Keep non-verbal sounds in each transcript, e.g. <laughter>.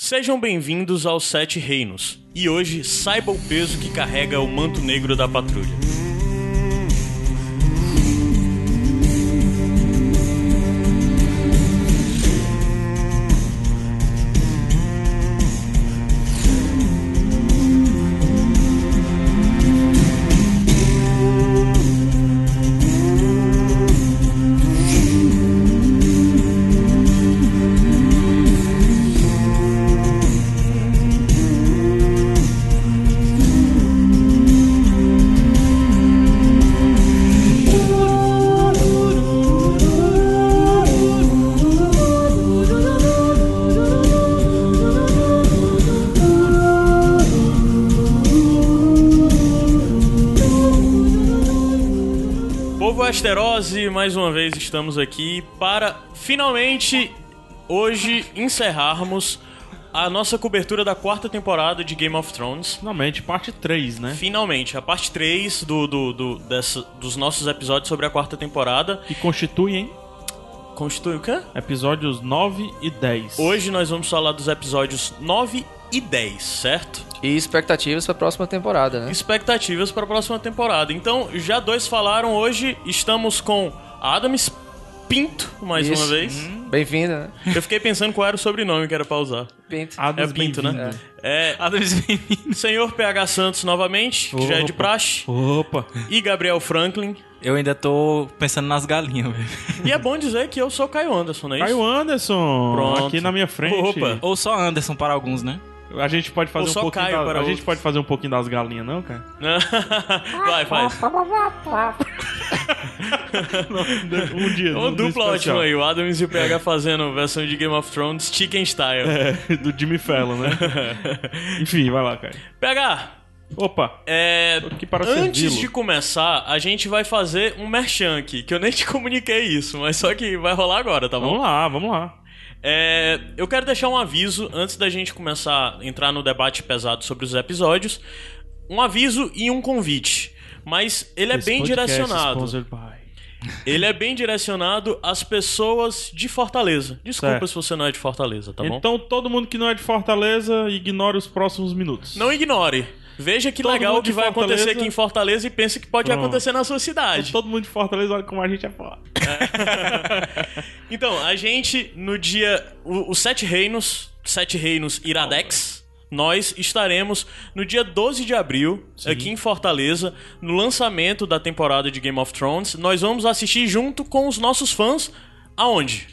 Sejam bem-vindos aos Sete Reinos. E hoje saiba o peso que carrega o manto negro da patrulha. Mais uma vez estamos aqui para finalmente hoje encerrarmos a nossa cobertura da quarta temporada de Game of Thrones. Finalmente, parte 3, né? Finalmente, a parte 3 do, do, do- dessa- dos nossos episódios sobre a quarta temporada. Que constituem Constitui o quê? episódios 9 e 10. Hoje nós vamos falar dos episódios 9 e 10, certo? E expectativas pra próxima temporada, né? Expectativas para a próxima temporada. Então, já dois falaram hoje, estamos com Adams Pinto, mais Isso. uma vez. Bem-vinda, né? Eu fiquei pensando qual era o sobrenome que era pra usar. Pinto. Adams é Pinto, né? bem-vindo. É. Adams bem-vindo. Senhor PH Santos novamente, que já é de Opa. praxe. Opa! E Gabriel Franklin. Eu ainda tô pensando nas galinhas, velho. E é bom dizer que eu sou Caio Anderson, não é isso? Caio Anderson, Pronto. aqui na minha frente. Opa. Ou só Anderson para alguns, né? A gente pode fazer Ou um só pouquinho Caio da- para A gente pode fazer um pouquinho das galinhas, não, cara? <laughs> Vai, faz. <laughs> Um dia. Uma no dupla ótima aí, o Adams e o PH fazendo versão de Game of Thrones Chicken Style. <laughs> É, do Jimmy Fallon, né? Enfim, vai lá, cara. PH, Opa! é, antes de começar, a gente vai fazer um merchan aqui, que eu nem te comuniquei isso, mas só que vai rolar agora, tá bom? Vamos lá, vamos lá. É, eu quero deixar um aviso antes da gente começar a entrar no debate pesado sobre os episódios. Um aviso e um convite. Mas ele é Esse bem podcast direcionado. Ele é bem direcionado às pessoas de Fortaleza. Desculpa Certo. se você não é de Fortaleza, tá bom? Então, todo mundo que não é de Fortaleza, ignore os próximos minutos. Não ignore. Veja que Todo legal o que vai acontecer Fortaleza. aqui em Fortaleza e pense que pode Pronto. acontecer na sua cidade. Todo mundo de Fortaleza, olha como a gente é foda. <laughs> Então, a gente, no dia. Os Sete Reinos, Sete Reinos Iradex, nós estaremos no dia 12 de abril, aqui em Fortaleza, no lançamento da temporada de Game of Thrones. Nós vamos assistir junto com os nossos fãs. Aonde?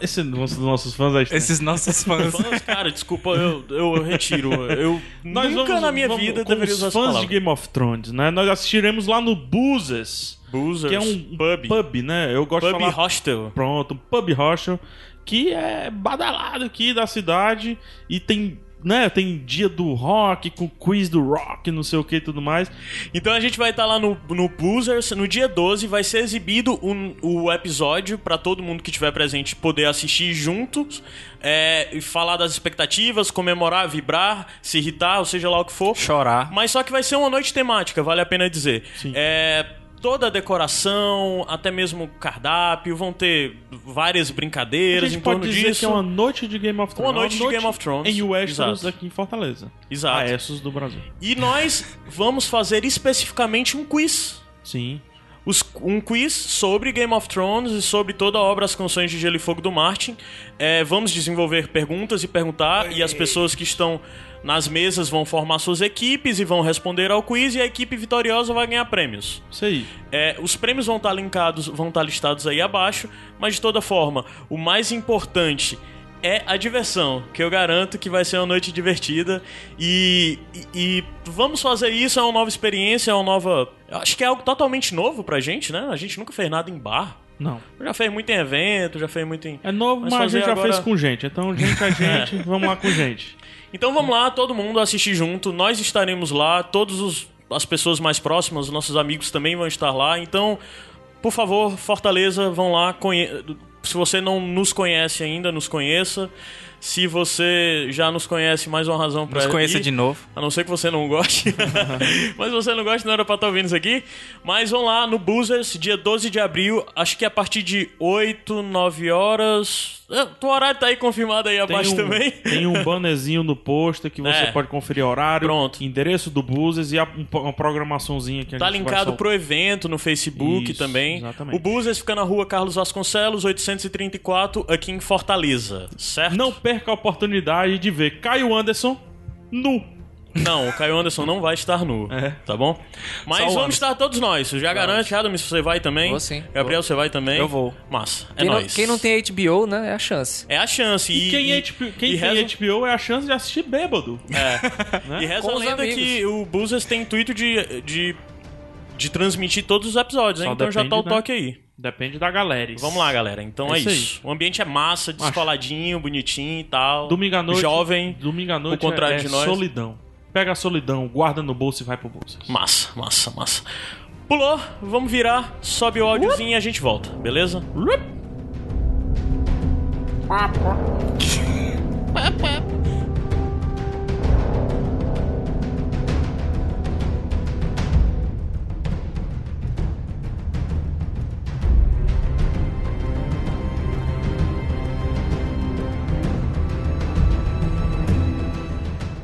Esse dos nossos fãs estranho. Esses nossos fãs. Fãs, cara, desculpa, eu, eu retiro. Eu Nós nunca vamos- na minha vamos- vida deveria os usar essa fãs de Game of Thrones, né? Nós assistiremos lá no Boozers, Boozers, que é um pub, pub, né? Eu gosto pub de falar hostel. pronto, um pub hostel, que é badalado aqui da cidade e tem, né, tem dia do rock, com quiz do rock, não sei o que e tudo mais. Então a gente vai estar lá no, no Boozers, no dia 12 vai ser exibido um- o episódio pra todo mundo que estiver presente poder assistir juntos é, e falar das expectativas, comemorar, vibrar, se irritar, ou seja lá o que for. Chorar. Mas só que vai ser uma noite temática, vale a pena dizer. Sim. É, toda a decoração, até mesmo cardápio, vão ter várias A brincadeiras gente em pode torno dizer disso. que é uma noite de Game of Thrones. Uma noite de Game of Thrones, Em Westeros, exato. aqui em Fortaleza. Exato. A Essos do Brasil. E nós vamos fazer especificamente um quiz. Sim. os- um quiz sobre Game of Thrones e sobre toda a obra As Canções de Gelo e Fogo do Martin. É, vamos desenvolver perguntas e perguntar, e as pessoas que estão nas mesas vão formar suas equipes e vão responder ao quiz, e a equipe vitoriosa vai ganhar prêmios. Isso aí. É, os prêmios vão estar linkados, vão estar listados aí abaixo, mas de toda forma, o mais importante é a diversão, que eu garanto que vai ser uma noite divertida e, e- e vamos fazer isso, é uma nova experiência, é uma nova. Acho que é algo totalmente novo pra gente, né? A gente nunca fez nada em bar. Não. Já fez muito em evento, já fez muito em. É novo, Mas mas, a gente já agora- fez com gente. Então, <laughs> gente a gente, vamos lá com gente. Então vamos lá, todo mundo assistir junto. Nós estaremos lá, todas os- as pessoas mais próximas, os nossos amigos também vão estar lá. Então, por favor, Fortaleza, vão lá. conhe- Se você não nos conhece ainda, nos conheça. Se você já nos conhece, mais uma razão pra Nos conheça de novo. A não ser que você não goste. <laughs> Mas se você não gosta, não era pra estar ouvindo isso aqui. Mas vamos lá, no Boozers, dia 12 de abril. Acho que a partir de 8, 9 horas. É, O horário tá aí confirmado aí abaixo um, também. tem um bannerzinho no pôster que você <laughs> É. pode conferir horário, Pronto. endereço do Buses e a- um- uma programaçãozinha que a Tá gente vai linkado pro evento no Facebook Isso, também. exatamente. O Boozers fica na rua Carlos Vasconcelos, 834, aqui em Fortaleza, certo? Não perca a oportunidade de ver Caio Anderson nu. Não, o Caio Anderson não vai estar nu. É. Tá bom? Mas Só vamos estar todos nós. Você já garante, Adam, se você vai também? Vou sim, Gabriel, você vai também? Eu vou. Massa. É Quem não, nóis. quem não tem HBO, né, é a chance. É a chance. E, Quem, e, é HBO, quem e tem reza- HBO é a chance de assistir bêbado. É. <laughs> E reza Com a lenda amigos. que o Boozers tem intuito de, de, de transmitir todos os episódios, hein? Então já tá o né? toque aí. Depende da galera. Vamos lá, galera. Então É é, isso isso. O ambiente é massa, descoladinho, bonitinho e tal. Domingo à noite. Jovem. Domingo à noite ao contrário é, de é nós. solidão. Pega a solidão, guarda no bolso e vai pro bolso. Massa, massa, massa. Pulou, vamos virar, sobe o áudiozinho e a gente volta, beleza?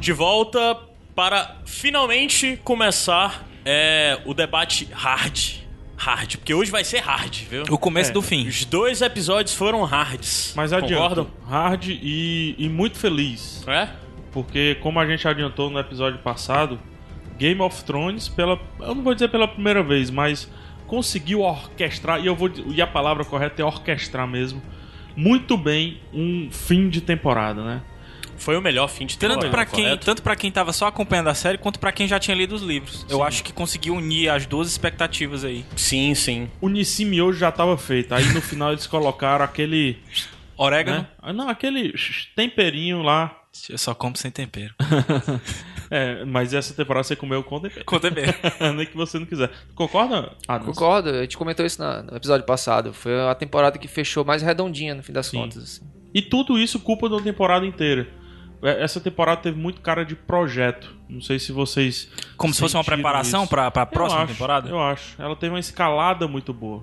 De volta para finalmente começar é, o debate hard. Hard, porque hoje vai ser hard, viu? O começo É. do fim. Os dois episódios foram hards. Mas Concordam? adianta. Hard e, e muito feliz. É? Porque, como a gente adiantou no episódio passado, Game of Thrones, pela. Eu não vou dizer pela primeira vez, mas conseguiu orquestrar, e eu vou. E a palavra correta é orquestrar mesmo. Muito bem um fim de temporada, né? Foi o melhor fim de temporada, Tanto pra, quem, correto? tanto pra quem tava só acompanhando a série, quanto pra quem já tinha lido os livros. Eu acho que conseguiu unir as duas expectativas aí. Sim, sim. O Nissimi hoje já estava feito. Aí no final eles colocaram aquele. Orégano, Né? Não, aquele temperinho lá. eu só como sem tempero. <laughs> É, mas essa temporada você comeu com tempero. Com tempero. <laughs> Nem que você não quiser. Concorda? Ah. Concordo, a gente comentou isso no episódio passado. Foi a temporada que fechou mais redondinha no fim das Sim. contas. assim. E tudo isso culpa da temporada inteira. É, Essa temporada teve muito cara de projeto. Não sei se vocês. Como se fosse uma preparação pra Eu próxima acho, temporada? Eu acho. Ela teve uma escalada muito boa.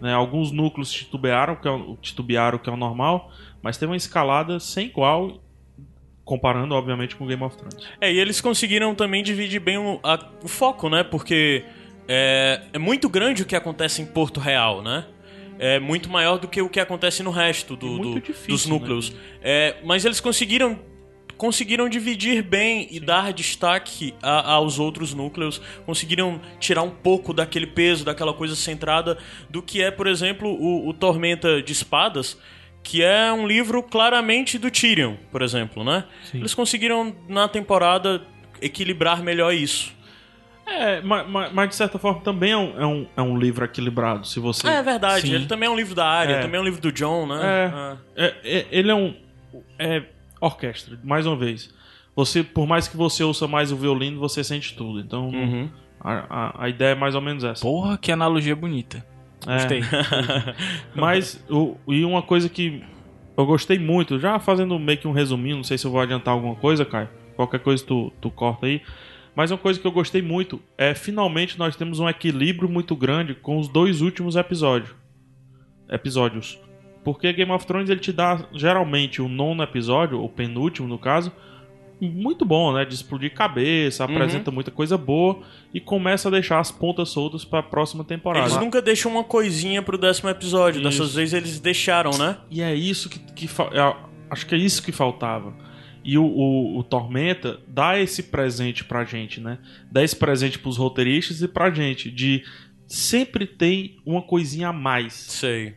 Né, Alguns núcleos titubearam, que é o, titubearam, que é o normal, mas teve uma escalada sem igual, comparando, obviamente, com Game of Thrones. É, e eles conseguiram também dividir bem o, a- o foco, né? Porque é, é muito grande o que acontece em Porto Real, né? É muito maior do que o que acontece no resto do- do- difícil, dos né? núcleos. É, mas eles conseguiram conseguiram dividir bem e dar destaque a- aos outros núcleos, conseguiram tirar um pouco daquele peso, daquela coisa centrada do que é, por exemplo, o, o Tormenta de Espadas, que é um livro claramente do Tyrion, por exemplo, né? Eles conseguiram na temporada equilibrar melhor isso. É, ma- ma- mas, de certa forma também é um, é um, é um livro equilibrado, se você... Ah, é verdade, Sim. ele também é um livro da área, É. também é um livro do John, né? Ah. É, é, ele é um. É orquestra, mais uma vez. Você, por mais que você ouça mais o violino, você sente tudo. Então, Uhum. a, a, a ideia é mais ou menos essa. Porra, que analogia bonita. É. Gostei. <laughs> Mas, o, e uma coisa que eu gostei muito, já fazendo meio que um resuminho, não sei se eu vou adiantar alguma coisa, Caio. Qualquer coisa tu, tu corta aí. Mas uma coisa que eu gostei muito é finalmente nós temos um equilíbrio muito grande com os dois últimos episódios. Episódios. Porque Game of Thrones ele te dá geralmente o nono episódio, ou penúltimo no caso, muito bom, né? De explodir cabeça, apresenta muita coisa boa e começa a deixar as pontas soltas pra próxima temporada. Eles nunca deixam uma coisinha pro décimo episódio, Isso. dessas vezes eles deixaram, né? E é isso que, que é, acho que é isso que faltava. E o, o- o Tormenta dá esse presente pra gente, né? Dá esse presente pros roteiristas e pra gente de sempre tem uma coisinha a mais. Sei.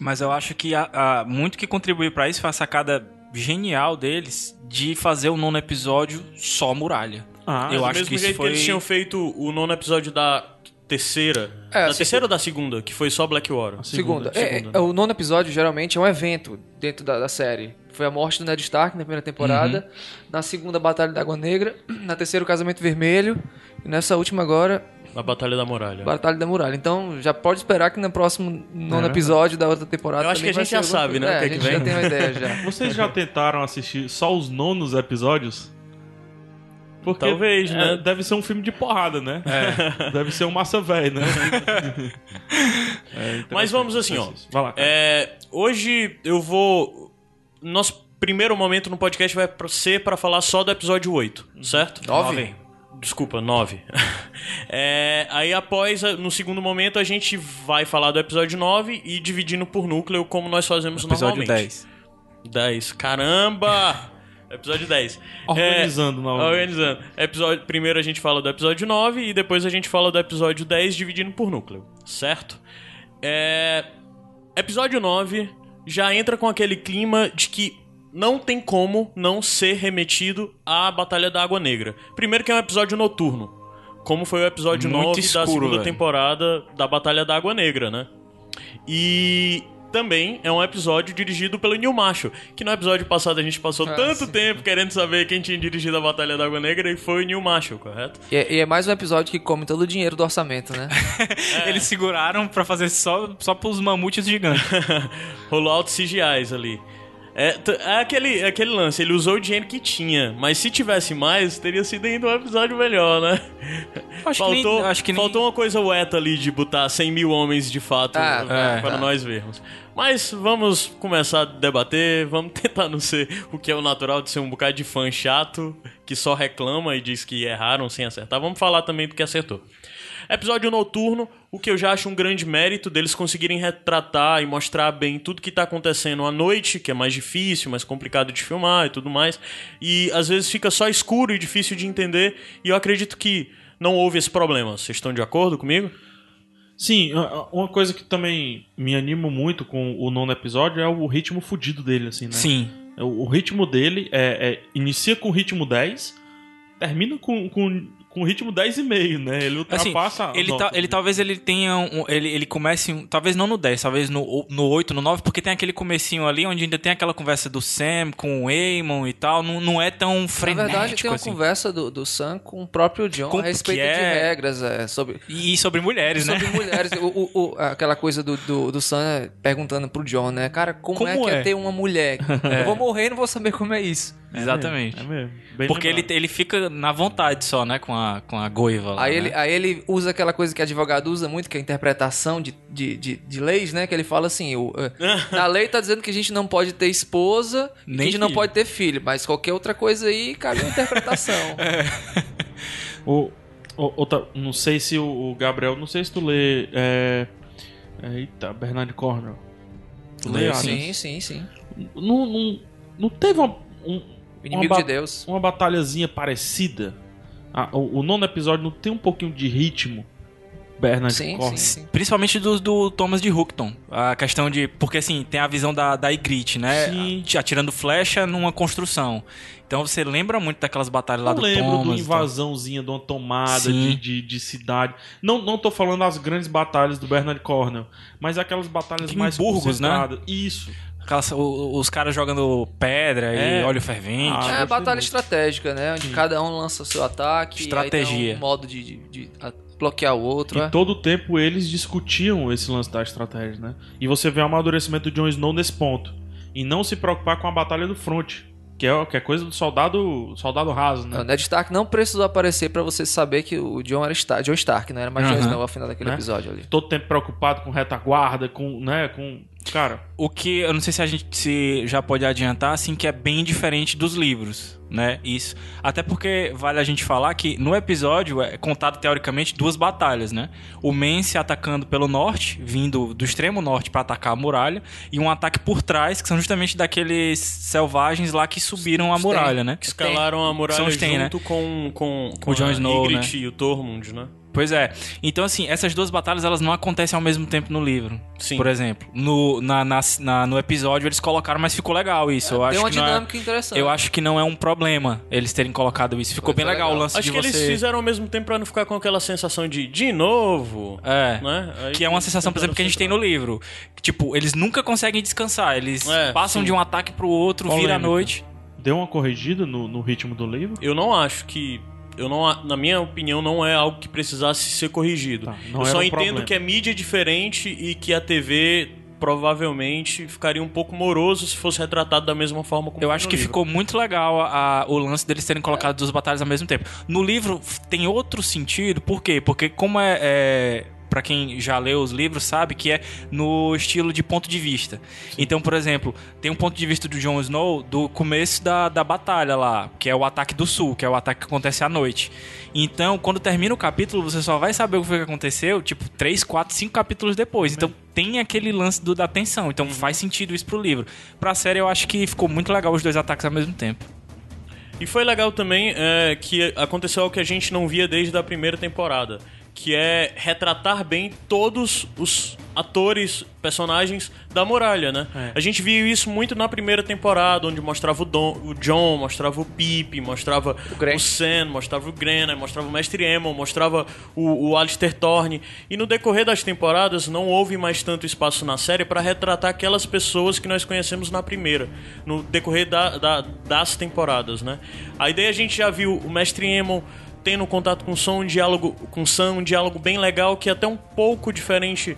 Mas eu acho que a- a- muito que contribuiu pra isso foi a sacada genial deles de fazer o nono episódio só muralha. Ah, Eu acho mesmo que isso foi- que eles tinham feito o nono episódio da terceira. É, da terceira ou da segunda? Que foi só Blackwater. a Segunda. segunda. É, segunda. é, o nono episódio geralmente é um evento dentro da, da série. Foi a morte do Ned Stark na primeira temporada, na segunda Batalha da Água Negra, na terceira o Casamento Vermelho, e nessa última agora Na Batalha da Muralha. Batalha da Muralha. Então já pode esperar que no próximo nono episódio da outra temporada. Eu acho também que a gente já sabe, coisa. né, É, que é a que gente já vem. tem uma ideia já. <laughs> Vocês já tentaram assistir só os nonos episódios? Porque Talvez, é, né? Deve ser um filme de porrada, né? <laughs> Deve ser um massa velho, né? <laughs> É Mas vamos assim, ó. Vai lá. É, hoje eu vou. Nosso primeiro momento no podcast vai ser pra falar só do episódio 8, certo? Nove? Desculpa, 9. <laughs> É, aí após, no segundo momento, a gente vai falar do episódio 9 e dividindo por núcleo, como nós fazemos Episódio normalmente. 10. 10. Caramba! <laughs> Episódio 10. Organizando é, novamente. Organizando. Episódio, primeiro a gente fala do episódio 9 e depois a gente fala do episódio 10 dividindo por núcleo, certo? É, episódio 9 já entra com aquele clima de que não tem como não ser remetido à Batalha da Água Negra. Primeiro que é um episódio noturno, como foi o episódio Muito 9 da escuro, segunda velho. temporada da Batalha da Água Negra, né? E também é um episódio dirigido pelo Neil Macho, que no episódio passado a gente passou Ah, tanto sim. tempo querendo saber quem tinha dirigido a Batalha da Água Negra e foi o Neil Macho, correto? E é, e é mais um episódio que come todo o dinheiro do orçamento, né? <laughs> Eles seguraram pra fazer só, só pros mamutes gigantes. <laughs> Rolou altos CGIs ali. É, é aquele, é aquele lance, ele usou o dinheiro que tinha, mas se tivesse mais, teria sido ainda um episódio melhor, né? <laughs> Acho que nem- faltou acho que nem- faltou uma coisa weta ali de botar 100 mil homens de fato Ah, pra, é, para nós vermos. Mas vamos começar a debater, vamos <laughs> tentar não ser o que é o natural de ser um bocado de fã chato que só reclama e diz que erraram sem acertar. Vamos falar também do que acertou. Episódio noturno, o que eu já acho um grande mérito deles conseguirem retratar e mostrar bem tudo que tá acontecendo à noite, que é mais difícil, mais complicado de filmar e tudo mais. E às vezes fica só escuro e difícil de entender, e eu acredito que não houve esse problema. Vocês estão de acordo comigo? Sim, uma coisa que também me animo muito com o nono episódio é o ritmo fudido dele, assim, né? Sim. O, o ritmo dele é, é- inicia com o ritmo 10, termina com, com, com o ritmo 10,5, né? Ele Assim, ultrapassa. ele, a tá- nota. ele talvez ele tenha um, ele, ele comece, um- talvez não no 10, talvez no, no 8, no 9, porque tem aquele comecinho ali onde ainda tem aquela conversa do Sam com o Eamon e tal, não, não é tão Na frenético verdade, tem uma assim. conversa do, do Sam com o próprio John Com- a respeito é- de regras, é, sobre, E sobre mulheres, sobre né? mulheres. O, o- o- aquela coisa do, do, do Sam perguntando pro John, né? Cara, como, Como é que é é? ter uma mulher? <laughs> Eu vou morrer e não vou saber como é isso. Exatamente. É mesmo. Bem Porque ele, lembrado. ele fica na vontade só, né, com a, com a goiva lá, Aí né? ele, aí ele usa aquela coisa que advogado usa muito, que é a interpretação de, de, de, de leis, né? Que ele fala assim: o, eh, <laughs> na lei tá dizendo que a gente não pode ter esposa e que Nem a gente não filho. pode ter filho, mas qualquer outra coisa aí cabe uma interpretação. <laughs> O, o- outra, não sei se o, o Gabriel, não sei se tu lê. É, é, eita, Bernard Cornwell. Tu lê? Sim, sim, sim. Não, não, não teve uma, um- inimigo uma de Deus. uma batalhazinha parecida? Ah, o, o nono episódio não tem um pouquinho de ritmo? Bernard Sim, Cornwell. sim, sim. Principalmente do, do Thomas de Hookton. A questão de. Porque assim, tem a visão da, da Ygritte, né? Sim. Atirando flecha numa construção. Então você lembra muito daquelas batalhas lá Eu do lembro Thomas. do e tal. invasãozinha de uma tomada de, de, de cidade. Não, não tô falando das grandes batalhas do Bernard Cornwell, mas aquelas batalhas Em mais Burgos, né? Isso. Aquelas- o- os caras jogando pedra É. e óleo fervente. Ah, É gostei batalha muito. estratégica, né? Onde cada um lança o seu ataque. Estratégia. Um modo de, de- de bloquear o outro. E é. todo o tempo eles discutiam esse lance da estratégia, né? E você vê o amadurecimento do Jon Snow nesse ponto. E não se preocupar com a batalha do front. Que é, que é coisa do soldado soldado raso, O né? Ned Stark não precisou aparecer pra você saber que o John era Stark, John Stark, não era mais Jon Aham. Snow ao final daquele Né? episódio ali. Todo tempo preocupado com retaguarda, com, né, com... Cara, O que eu não sei se a gente se já pode adiantar, assim, que é bem diferente dos livros, né? Isso. Até porque vale a gente falar que no episódio é contado teoricamente duas batalhas, né? O Mance atacando pelo norte, vindo do extremo norte pra atacar a muralha, e um ataque por trás, que são justamente daqueles selvagens lá que subiram a muralha, né? Que escalaram a muralha São os Ten, né? junto com, com, com O Jon Snow, Ygritte né? e o Tormund, né? Pois é. Então, assim, essas duas batalhas elas não acontecem ao mesmo tempo no livro. Sim. Por exemplo, no, na, na- na- no episódio eles colocaram, mas ficou legal isso. eu Tem acho uma que não é- dinâmica interessante. Eu acho que não é um problema eles terem colocado isso. Ficou Foi bem legal, legal. o lance Acho de que você... eles fizeram ao mesmo tempo pra não ficar com aquela sensação de de novo. É. Né? Aí Que é uma sensação, por exemplo, que a gente tem no livro. Que, tipo, eles nunca conseguem descansar. Eles É, passam sim. de um ataque pro outro, vira a Polêmica. noite. deu uma corrigida no, no ritmo do livro. Eu não acho que. Eu não, na minha opinião, não é algo que precisasse ser corrigido. Tá, eu só um entendo problema. que é mídia diferente e que a TV provavelmente ficaria um pouco moroso se fosse retratado da mesma forma como Eu acho que livro. ficou muito legal a- a- o lance deles terem colocado duas batalhas ao mesmo tempo. No livro tem outro sentido, por quê? Porque como é. é para quem já leu os livros sabe que é no estilo de ponto de vista. Então, por exemplo, tem um ponto de vista do Jon Snow do começo da, da batalha lá, que é o ataque do sul, que é o ataque que acontece à noite. Então, quando termina o capítulo, você só vai saber o que foi que aconteceu, tipo, 3, 4, 5 capítulos depois. Então, tem aquele lance do, da tensão. Então, faz sentido isso pro livro. Pra série, eu acho que ficou muito legal os dois ataques ao mesmo tempo. E foi legal também é, que aconteceu algo que a gente não via desde a primeira temporada, que é retratar bem todos os atores, personagens da muralha, né? É. A gente viu isso muito na primeira temporada, onde mostrava o, Dom, o John, mostrava o Pip, mostrava o, Gren. Sam, mostrava o Grenna, mostrava o Mestre Aemon, mostrava o, o Alistair Thorne. E no decorrer das temporadas não houve mais tanto espaço na série para retratar aquelas pessoas que nós conhecemos na primeira, no decorrer da- da- das temporadas, né? Aí daí a gente já viu o Mestre Aemon tendo contato com som, um diálogo com Sam, um diálogo bem legal que é até um pouco diferente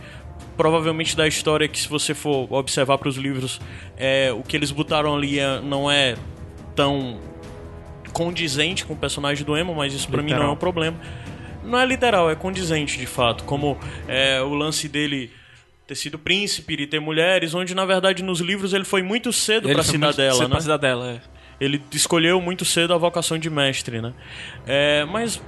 provavelmente da história que se você for observar para os livros, é, o que eles botaram ali é- não é tão condizente com o personagem do Emo, mas isso pra mim não é um problema. Não é literal, é condizente de fato, como é, o lance dele ter sido príncipe e ter mulheres, onde na verdade nos livros ele foi muito cedo muito cidadela, cedo né? Pra cidadela, é. Ele escolheu muito cedo a vocação de mestre, né? É, mas,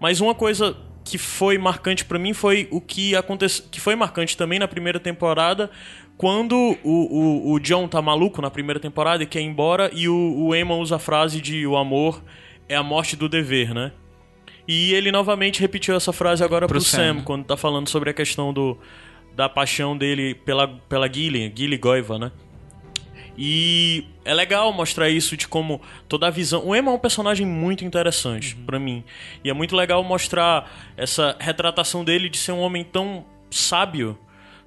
mas uma coisa que foi marcante pra mim foi o que aconteceu, que foi marcante também na primeira temporada, quando o, o, o John tá maluco na primeira temporada e quer ir embora e o, o Eamon usa a frase de o amor é a morte do dever, né? E ele novamente repetiu essa frase agora pro, Pro Sam, Sam. quando tá falando sobre a questão do, da paixão dele pela, pela Gilly, Gilly Goiva, né? E é legal mostrar isso de como toda a visão. O Emma é um personagem muito interessante pra mim. E é muito legal mostrar essa retratação dele de ser um homem tão sábio.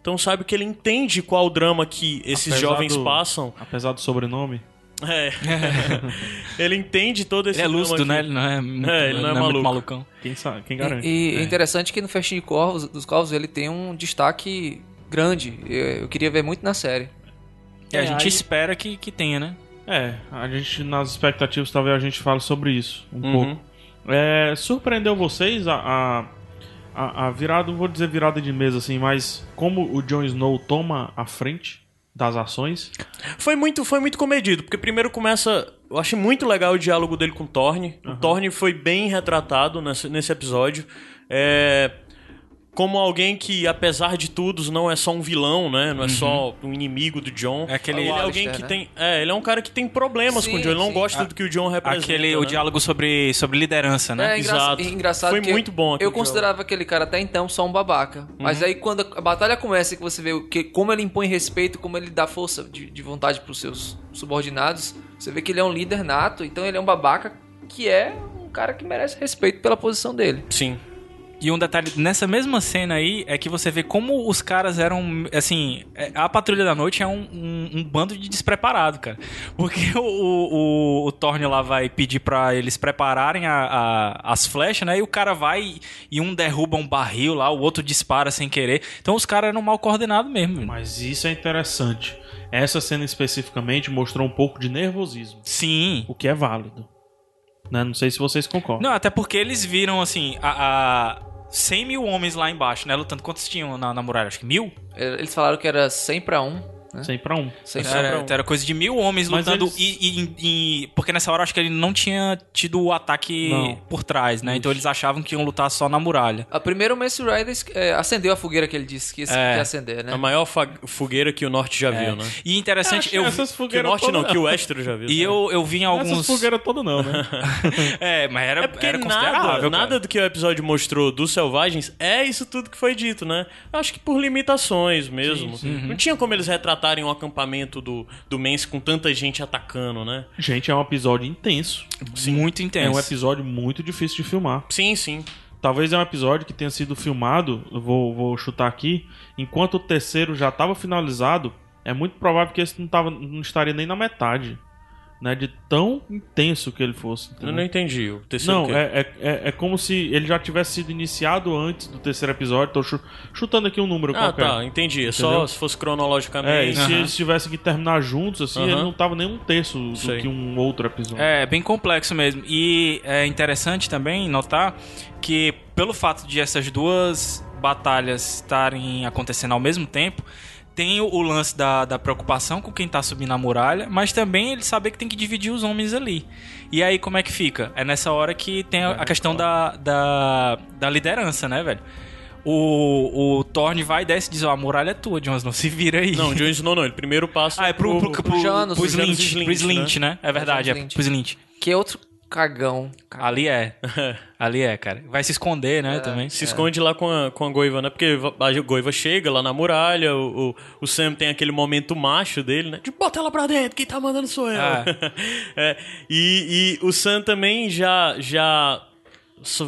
Tão sábio que ele entende qual o drama que esses Apesar jovens do- passam. Apesar do sobrenome. É. <laughs> ele entende todo esse Ele é lúcido, né? Ele não é, muito- É, ele não é muito maluco. malucão. Quem, sabe, quem garante? E é interessante que no Festim de Corvos, dos Corvos ele tem um destaque grande. Eu eu queria ver muito na série. É, a gente aí- espera que, que tenha, né? É, a gente, nas expectativas, talvez a gente fale sobre isso um Uhum. pouco. É, surpreendeu vocês a, a, a, virada, não vou dizer virada de mesa assim, mas como o Jon Snow toma a frente das ações? Foi muito, foi muito comedido, porque primeiro começa. Eu achei muito legal o diálogo dele com o Thorne. O Thorne foi bem retratado nesse, nesse episódio. É, como alguém que, apesar de tudo, não é só um vilão, né? Não é só um inimigo do John. É aquele- Ele é O alguém Alistair, que né? tem. É, ele é um cara que tem problemas Sim, com o John. Ele não sim. gosta do que o John representa. Aquele, o né? diálogo sobre, sobre liderança, né? É engra- Exato. engraçado Foi muito bom aquele Eu considerava aquele cara até então só um babaca. Mas aí quando a batalha começa e que você vê o que, como ele impõe respeito, como ele dá força de, de vontade pros seus subordinados, você vê que ele é um líder nato, então ele é um babaca que é um cara que merece respeito pela posição dele. Sim. E um detalhe, nessa mesma cena aí, é que você vê como os caras eram, assim, é, a Patrulha da Noite é um, um- um bando de despreparado, cara. Porque <laughs> o, o, o Thorne lá vai pedir pra eles prepararem a- a- as flechas, né? E o cara vai e um derruba um barril lá, o outro dispara sem querer. Então os caras eram mal coordenados mesmo. Mas isso é interessante. Essa cena especificamente mostrou um pouco de nervosismo, Sim. o que é válido. Né? Não sei se vocês concordam. Não, até porque eles viram, assim, a... a 100 mil homens lá embaixo, né? Lutando. Quantos tinham na, na muralha? Acho que mil? Eles falaram que era 100 pra 1. Né? 100 pra 1. 100 Só pra pra Era, um. então era coisa de mil homens Mas lutando. eles- E, e- e- porque nessa hora eu acho que ele não tinha tido o ataque Não. por trás, né? Então eles achavam que iam lutar só na muralha. A primeira o Mace Rider é, acendeu a fogueira que ele disse que ia, É. que ia acender, né? A maior fogueira que o Norte já viu, né? E interessante, eu, essas Que o fogueiras Norte todas não, que o Westeros já viu. e eu, eu vi em Essas alguns. fogueiras todas não, né? <laughs> É, mas era, É porque era nada, considerável. nada do que o episódio mostrou dos selvagens é isso tudo que foi dito, né? Eu acho que por limitações mesmo. Não tinha como eles retratarem um acampamento do, do Mance com tanta gente atacando, né? Gente, é um episódio intenso. Muito É intenso. um episódio muito difícil de filmar. Sim, sim. Talvez é um episódio que tenha sido filmado, vou, vou chutar aqui, enquanto o terceiro já estava finalizado, é muito provável que esse não, tava, não estaria nem na metade. Né? De tão intenso que ele fosse. Eu entendeu? não entendi. O terceiro Não, é, é, é, é como se ele já tivesse sido iniciado antes do terceiro episódio. Tô chu- chutando aqui um número Ah, qualquer. tá, entendi. É só se fosse É, e cronologicamente. se eles tivessem que terminar juntos, assim, Aham. ele não tava nem um terço do Sei. que um outro episódio. É, bem complexo mesmo. E é interessante também notar que, pelo fato de essas duas batalhas estarem acontecendo ao mesmo tempo, tem o, lance da, da preocupação com quem tá subindo a muralha, mas também ele saber que tem que dividir os homens ali. E aí, como é que fica? É nessa hora que tem a, a questão da, da, da liderança, né, velho? O, o Thorne vai e desce e diz: Ó, a muralha é tua, Jon Snow, se vira aí. Não, Jon Snow não. Ele primeiro passa. Ah, é pro, pro, pro, pro, Janus, pro pro Janus Slint, Slint, pro Slint, né? É verdade, é, pro Slint. Que é outro cagão. Cagão. Ali é. <laughs> Ali é, cara. Vai se esconder, né, também. Se esconde lá com a, com a Goiva, né? Porque a Goiva chega lá na muralha, o, o, o Sam tem aquele momento macho dele, né? De bota ela pra dentro, quem tá mandando sou eu. Ah. <laughs> É, e, e o Sam também já, já.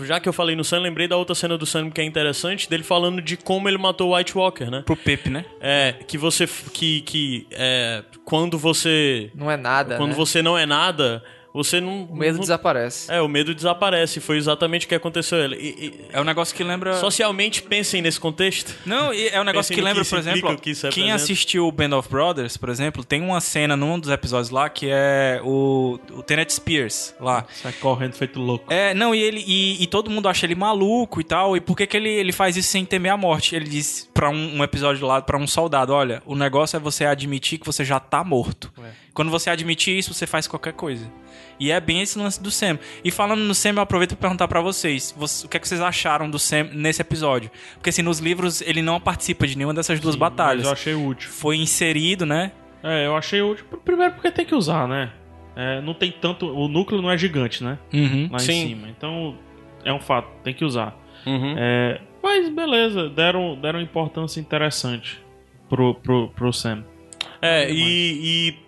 Já que eu falei no Sam, lembrei da outra cena do Sam que é interessante, dele falando de como ele matou o White Walker, né? Pro Pepe, né? É, que você. Que, que é, quando você. Não é nada, Quando né? você não é nada, você não. O medo não, desaparece. É, o medo desaparece. Foi exatamente o que aconteceu. Ele- e- e- É um negócio que lembra. Socialmente, pensem nesse contexto. Não, e é um negócio que lembra, que por exemplo, que quem assistiu o Band of Brothers, por exemplo, tem uma cena num dos episódios lá que é o, o Tenet Spears lá. Sai correndo feito louco. É, não, e ele e, e todo mundo acha ele maluco e tal. E por que, que ele, ele faz isso sem temer a morte? Ele diz pra um, um episódio lá, pra um soldado: olha, o negócio é você admitir que você já tá morto. Quando você admitir isso, você faz qualquer coisa. E é bem esse lance do Sam. E falando no Sam, eu aproveito pra perguntar pra vocês: vocês- o que, é que vocês acharam do Sam nesse episódio? Porque assim, nos livros ele não participa de nenhuma dessas duas batalhas. Mas eu achei útil. Foi inserido, né? É, eu achei útil. Primeiro porque tem que usar, né? É, não tem tanto. O núcleo não é gigante, né? Uhum. Lá Sim. em cima. Então, é um fato, tem que usar. Uhum. É, mas beleza, deram, deram importância interessante pro, pro, pro Sam. É, e, e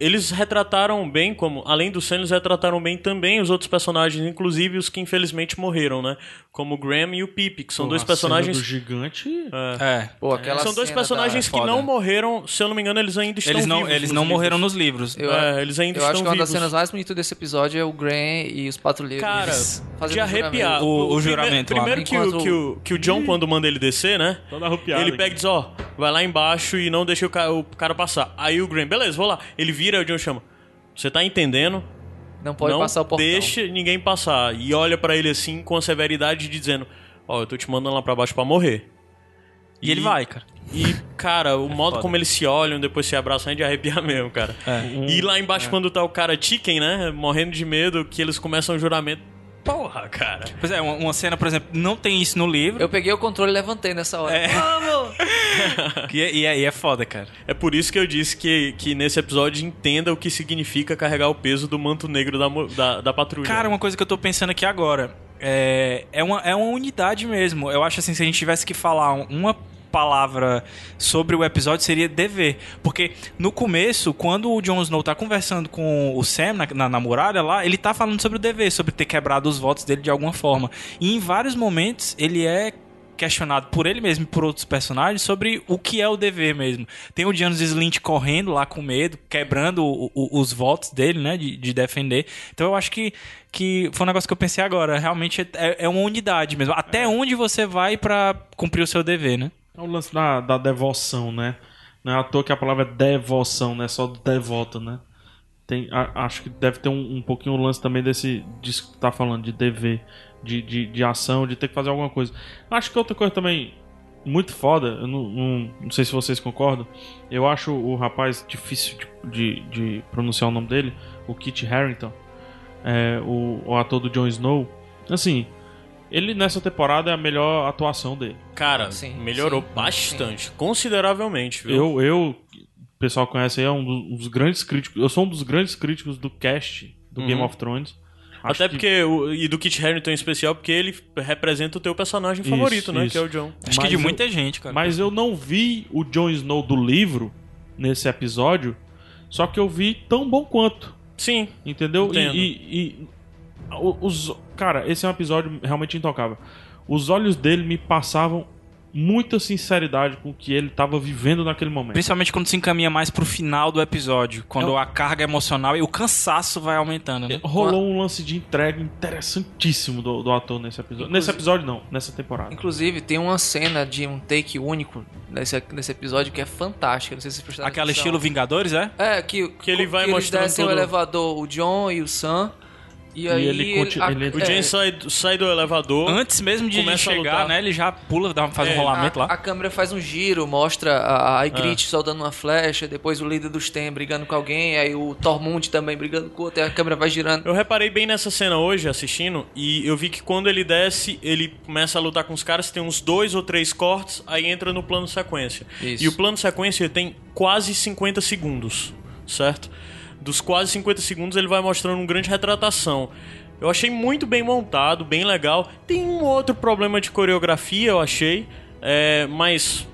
eles retrataram bem, como além do Sam, eles retrataram bem também os outros personagens, inclusive os que infelizmente morreram, né? Como o Graham e o Pip, que são dois A cena personagens. do gigante. É. Pô, aquela São dois personagens da- que Foda. não morreram, se eu não me engano, eles ainda estão Eles não, vivos. eles não livros. morreram nos livros. Eu, É, eles ainda eu estão acho que uma das vivos. cenas mais bonitas desse episódio é o Graham e os patrulheiros. Cara, fazendo de arrepiar. O- o juramento lá. Primeiro que, o, que, o, que o John, quando manda ele descer, né? Toda arrupiada Ele pega e diz, ó, vai lá embaixo e não deixa o cara, o cara passar. Aí o Graham, beleza, vou lá. Ele vira e o John chama. Você tá entendendo? Não pode não passar o portão. deixa ninguém passar. E olha pra ele assim, com a severidade, de dizendo, ó, eu tô te mandando lá pra baixo pra morrer. E ele vai, cara. E, cara, o modo foda. como eles se olham, depois se abraçam é de arrepiar <laughs> mesmo, cara. É. E lá embaixo, quando tá o cara Chicken, né? Morrendo de medo, que eles começam o juramento. Porra, cara. Pois é, uma, uma cena, por exemplo, não tem isso no livro. Eu peguei o controle e levantei nessa hora. É. Vamos! <laughs> E, é- e, é- e é foda, cara. É por isso que eu disse que, que nesse episódio entenda o que significa carregar o peso do manto negro da, da, da patrulha. Cara, uma coisa que eu tô pensando aqui agora. É, é, uma, é uma unidade mesmo. Eu acho assim, se a gente tivesse que falar uma palavra sobre o episódio seria dever. Porque no começo, quando o Jon Snow tá conversando com o Sam na, na, na muralha lá, ele tá falando sobre o dever, sobre ter quebrado os votos dele de alguma forma. E em vários momentos ele é questionado por ele mesmo e por outros personagens sobre o que é o dever mesmo. Tem o Janus Slint correndo lá com medo, quebrando o- o- os votos dele, né, de, de defender. Então eu acho que, que foi um negócio que eu pensei agora. Realmente é, é uma unidade mesmo. Até onde você vai pra cumprir o seu dever, né? É o lance da, da devoção, né? Não é à toa que a palavra é devoção, não é só devoto, né? Tem, a- acho que deve ter um, um pouquinho o lance também desse disso que tá falando, de dever, de, de, de ação, de ter que fazer alguma coisa. Acho que outra coisa também muito foda, eu não, não, não sei se vocês concordam, eu acho o rapaz difícil de, de, de pronunciar o nome dele, o Kit Harington, é, o, o ator do Jon Snow. Assim, ele nessa temporada é a melhor atuação dele. Cara, Sim, melhorou sim, bastante, consideravelmente, viu? Eu, eu, o pessoal conhece aí, é um dos, um dos grandes críticos. Eu sou um dos grandes críticos do cast do Game of Thrones. Acho Até que- porque, o- e do Kit Harington em especial, porque ele representa o teu personagem Isso, favorito, né? isso. Que é o John. Acho que Mas de eu- muita gente, cara. Mas eu não vi o Jon Snow do livro nesse episódio, só que eu vi tão bom quanto. Sim, Entendeu? E, Entendo. e- e- o- os, cara, esse é um episódio realmente intocável. Os olhos dele me passavam muita sinceridade com o que ele tava vivendo naquele momento. Principalmente quando se encaminha mais pro final do episódio, quando Eu- a carga emocional e o cansaço vai aumentando, né? Rolou um lance de entrega interessantíssimo do, do ator nesse episódio. Nesse episódio não, nessa temporada. Inclusive, tem uma cena de um take único nesse, nesse episódio que é fantástica. Não sei se vocês prestaram Aquela atenção. estilo Vingadores, é? É, que, Que ele vai eles mostrando descem o todo- elevador, o John e o Sam. E aí ele conti- ele- O é, James sai, sai do elevador. Antes mesmo de Começa a chegar, lutar. né? Ele já pula, dá, faz É, um rolamento a, lá. a câmera faz um giro, mostra a, a Ygritte soltando uma flecha, depois o líder dos Ten brigando com alguém, aí o Tormund também brigando com outro, e a câmera vai girando. Eu reparei bem nessa cena hoje, assistindo, e eu vi que quando ele desce, ele começa a lutar com os caras, tem uns dois ou três cortes, aí entra no plano sequência. Isso. E o plano sequência tem quase 50 segundos, certo? Dos quase 50 segundos ele vai mostrando uma grande retratação. Eu achei muito bem montado, bem legal. Tem um outro problema de coreografia, eu achei, é, mas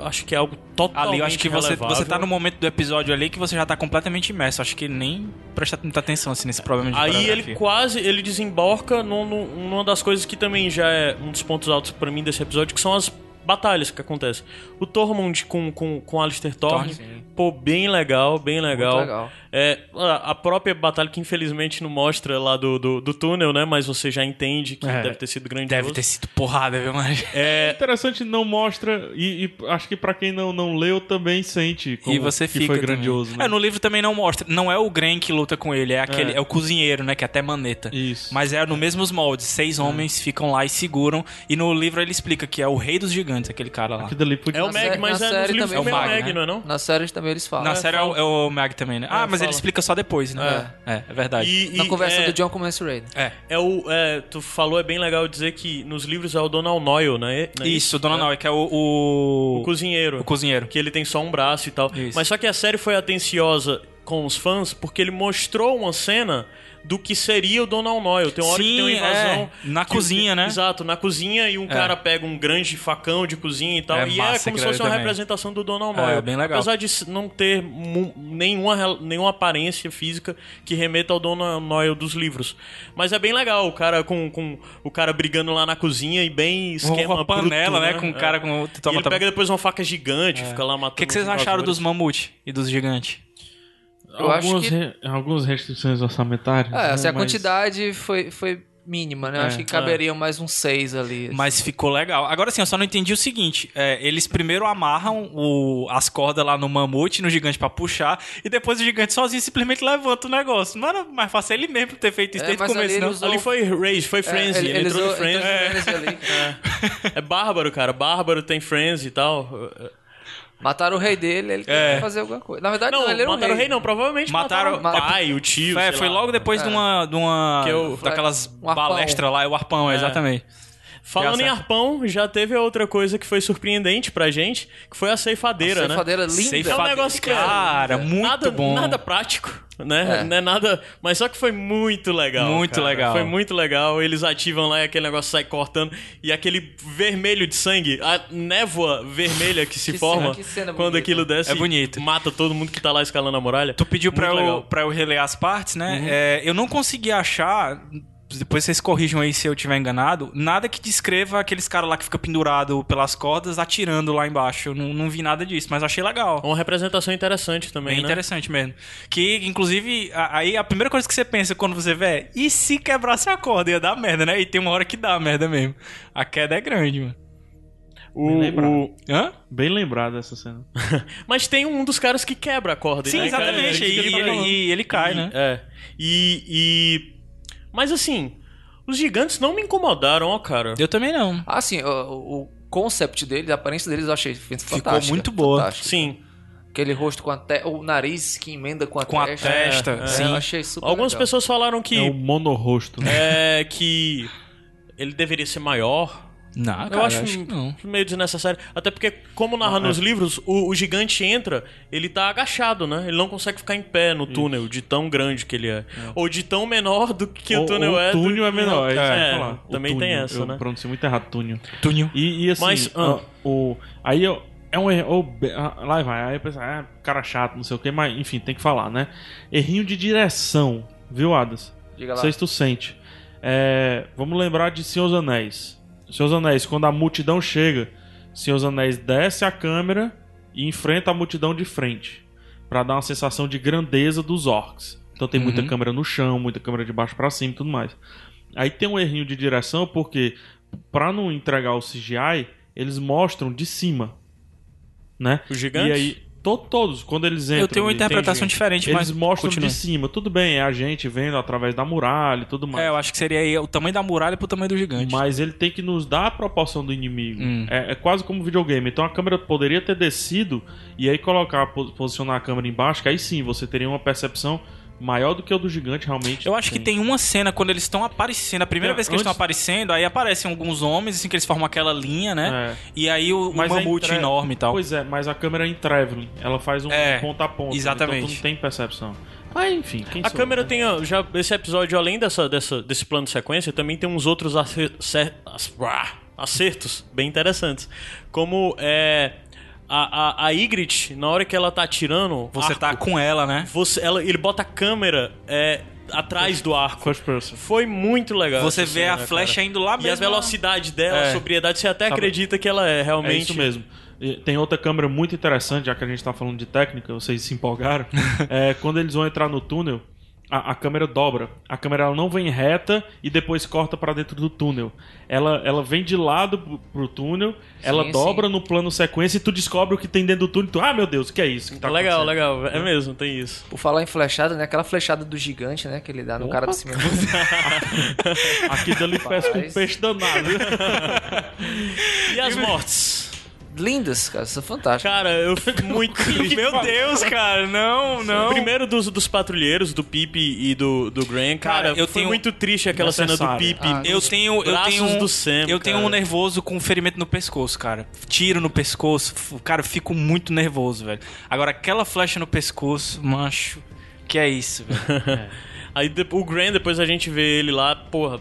acho que é algo totalmente Ali, eu acho que você, você tá no momento do episódio ali que você já tá completamente imerso. Acho que nem presta muita atenção assim, nesse problema de Aí ele quase ele desembarca num- num- numa das coisas que também já é um dos pontos altos pra mim desse episódio, que são as batalhas que acontecem. O Tormund com, com, com Alistair Thorne, Thorne, pô, bem legal, bem legal. legal. É, a própria batalha que infelizmente não mostra lá do, do, do túnel, né? Mas você já entende que É. deve ter sido grandioso. Deve ter sido porrada, viu, mas... É, Interessante, não mostra, e, e acho que pra quem não, não leu também sente como E você que fica foi grandioso. Né? É, no livro também não mostra. Não é o Gren que luta com ele, é aquele, é, o cozinheiro, né? Que é até maneta. Isso. Mas é no mesmos moldes. Seis homens ficam lá e seguram. E no livro ele explica que é o rei dos gigantes, aquele cara lá. Podia... é o Meg, mas na é nos série livros também é o é Mag, Meg, né? não é não? Na série também eles falam. Na É, série é o, é Mag também, né? Ah, mas. Ele explica só depois, né? É, é, verdade. E- Na e conversa é- do John com o Mance Raider. É. É o. É, tu falou, é bem legal dizer que nos livros é o Donald Noyle, né? Não é Isso, Dona É. Noé, que é o, o... O cozinheiro. o cozinheiro. Que ele tem só um braço e tal. Isso. Mas só que a série foi atenciosa com os fãs porque ele mostrou uma cena do que seria o Donald Noyle. Tem uma hora que Sim, tem uma invasão. é. Na que- cozinha, né? Exato, na cozinha e um cara pega um grande facão de cozinha e tal. É e é como se fosse uma também. representação do Donald É, Noyle. bem legal. Apesar de não ter nenhuma, nenhuma aparência física que remeta ao Donald Noyle dos livros. Mas é bem legal, o cara com, com o cara brigando lá na cozinha e bem esquema uma panela, bruto, né? Com o cara com... E Toma, ele toma. pega depois uma faca gigante, fica lá matando O que, que vocês acharam dos mamute e dos gigantes? Eu acho algumas, que- re- algumas restrições orçamentárias. É, né, assim, a mas- quantidade foi, foi mínima, né? É, acho que caberiam mais uns seis ali. Mas ficou legal. Agora sim, eu só não entendi o seguinte: é, eles primeiro amarram o- as cordas lá no mamute, no gigante pra puxar, e depois o gigante sozinho simplesmente levanta o negócio. Não era mais fácil ele mesmo ter feito isso É, desde o ali começo, ele não. usou- Ali foi Rage, foi Frenzy, É, ele, entrou no usou- Frenzy. entrou É, Frenzy ali. é bárbaro, cara, bárbaro, tem Frenzy e tal. Mataram o rei dele, ele É. queria fazer alguma coisa. Na verdade, não, Não, ele era mataram o rei. não, provavelmente Mataram- mataram, o pai, o tio, É, foi lá. logo depois de uma. De uma Que eu- daquelas Um arpão. balestras lá, é o arpão, É. exatamente. Falando em arpão, já teve outra coisa que foi surpreendente pra gente, que foi a ceifadeira, A ceifadeira linda. né? É um negócio que é- Cara, muito nada, bom. Nada prático, né? É. Não é nada, mas só que foi muito legal. Muito cara. legal. Foi muito legal. Eles ativam lá e aquele negócio sai cortando e aquele vermelho de sangue, a névoa vermelha que se <laughs> Que forma cena- que cena quando bonita. aquilo desce, É bonito. mata todo mundo que tá lá escalando a muralha. Tu pediu pra Muito eu, legal. Uhum. pra eu reler as partes, né? É, eu não consegui achar. Depois vocês corrijam aí se eu tiver enganado. Nada que descreva aqueles caras lá que fica pendurado pelas cordas atirando lá embaixo. Eu não, não vi nada disso, mas achei legal. Uma representação interessante também, Bem né? interessante mesmo. Que, inclusive, a- aí a primeira coisa que você pensa quando você vê é: e se quebrasse a corda? Ia dar merda, né? E tem uma hora que dá merda mesmo. A queda é grande, mano. O- Bem lembrado. o- Hã? Bem lembrado essa cena. <laughs> Mas tem um dos caras que quebra a corda. Sim, né, exatamente. E, tô ele, e ele cai, né? É. E, e. Mas assim, os gigantes não me incomodaram, ó, cara. Eu também não. Ah, sim, o, o concept deles, a aparência deles eu achei fantástica. muito boa. fantástica. Sim. Aquele rosto com a te... o nariz que emenda com a Com a testa. testa, É, sim. eu achei super Algumas legal. pessoas falaram que. É o monorrosto. né? É. que. Ele deveria ser maior. Não, cara, eu acho, que não. meio desnecessário. Até porque, como narra nos livros, o, o gigante entra, ele tá agachado, né? Ele não consegue ficar em pé no túnel, de tão grande que ele é. Ou de tão menor do que o Ou- túnel ou é. do- túnel é menor, é, isso É. O também tem túnel, essa, eu né? pronunciei muito errado, túnel. Túnel. E, e assim, Mas, ah, ah. o, aí eu, é um erro. ah, lá vai, aí eu penso, ah, cara chato, não sei o que, mas enfim, tem que falar, né? Errinho de direção, viu, Adas? Diga Não lá. sei se tu sente. É, vamos lembrar de Senhor dos Anéis. Senhor Anéis, quando a multidão chega, Senhor Anéis desce a câmera e enfrenta a multidão de frente. Pra dar uma sensação de grandeza dos orcs. Então tem muita Uhum. câmera no chão, muita câmera de baixo pra cima e tudo mais. Aí tem um errinho de direção porque pra não entregar o CGI, eles mostram de cima, né? Os gigantes? E aí to- todos quando eles entram, Eu tenho uma interpretação diferente, eles mas mostram continua. de cima. Tudo bem, é a gente vendo através da muralha e tudo mais. É, eu acho que seria aí o tamanho da muralha pro tamanho do gigante. Mas ele tem que nos dar a proporção do inimigo. Hum. É, é quase como videogame. Então a câmera poderia ter descido e aí colocar, po- posicionar a câmera embaixo, que aí sim você teria uma percepção maior do que o do gigante realmente. Eu acho que tem uma cena quando eles estão aparecendo, a primeira É, vez que eles estão antes- aparecendo, aí aparecem alguns homens, assim, que eles formam aquela linha, né? É. E aí o, o Mas é mamute enorme e tal. Pois é, mas a câmera é em traveling. Ela faz um É, ponta a ponta. exatamente. Então tu não tem percepção. Mas enfim, quem A sou câmera né? tem. ó, Já, esse episódio, além dessa, dessa, desse plano de sequência, também tem uns outros acer- ah, acertos bem interessantes. Como é. A, a, a Ygritte, na hora que ela tá atirando. Você arco, tá com ela, né? você, ela, ele bota a câmera é, atrás do arco. First person. Foi muito legal. Você vê cena, a flecha cara. indo lá E mesmo. a velocidade dela, É. a sobriedade, você até Sabe- acredita que ela é realmente. É isso mesmo. E Tem outra câmera muito interessante, já que a gente tá falando de técnica, vocês se empolgaram. <laughs> é, quando eles vão entrar no túnel, a, a câmera dobra. A câmera ela não vem reta e depois corta pra dentro do túnel. Ela, ela vem de lado pro, pro túnel, ela sim. dobra no plano sequência e tu descobre o que tem dentro do túnel. e Tu, ah, meu Deus, o que é isso? que tá legal, acontecendo?" legal. É mesmo, tem isso. Por falar em flechada, né? Aquela flechada do gigante, né? Que ele dá no cara de cima. Aqui dali pesca um peixe danado. <laughs> E as mortes? Lindas, cara. São fantásticas. Cara, eu fico muito triste. <laughs> Meu Deus, cara, não, não. Primeiro dos, dos patrulheiros, do Pipe e do, do Graham, cara, Cara, eu foi tenho- muito triste aquela cena do. Pipe. Ah, Eu tenho, eu tenho, um- do Sam, eu tenho cara. um nervoso com ferimento no pescoço, cara. Tiro no pescoço, cara, eu fico muito nervoso, velho. Agora aquela flecha no pescoço, macho, que é isso, velho. <laughs> Aí de- o Graham, depois a gente vê ele lá, porra,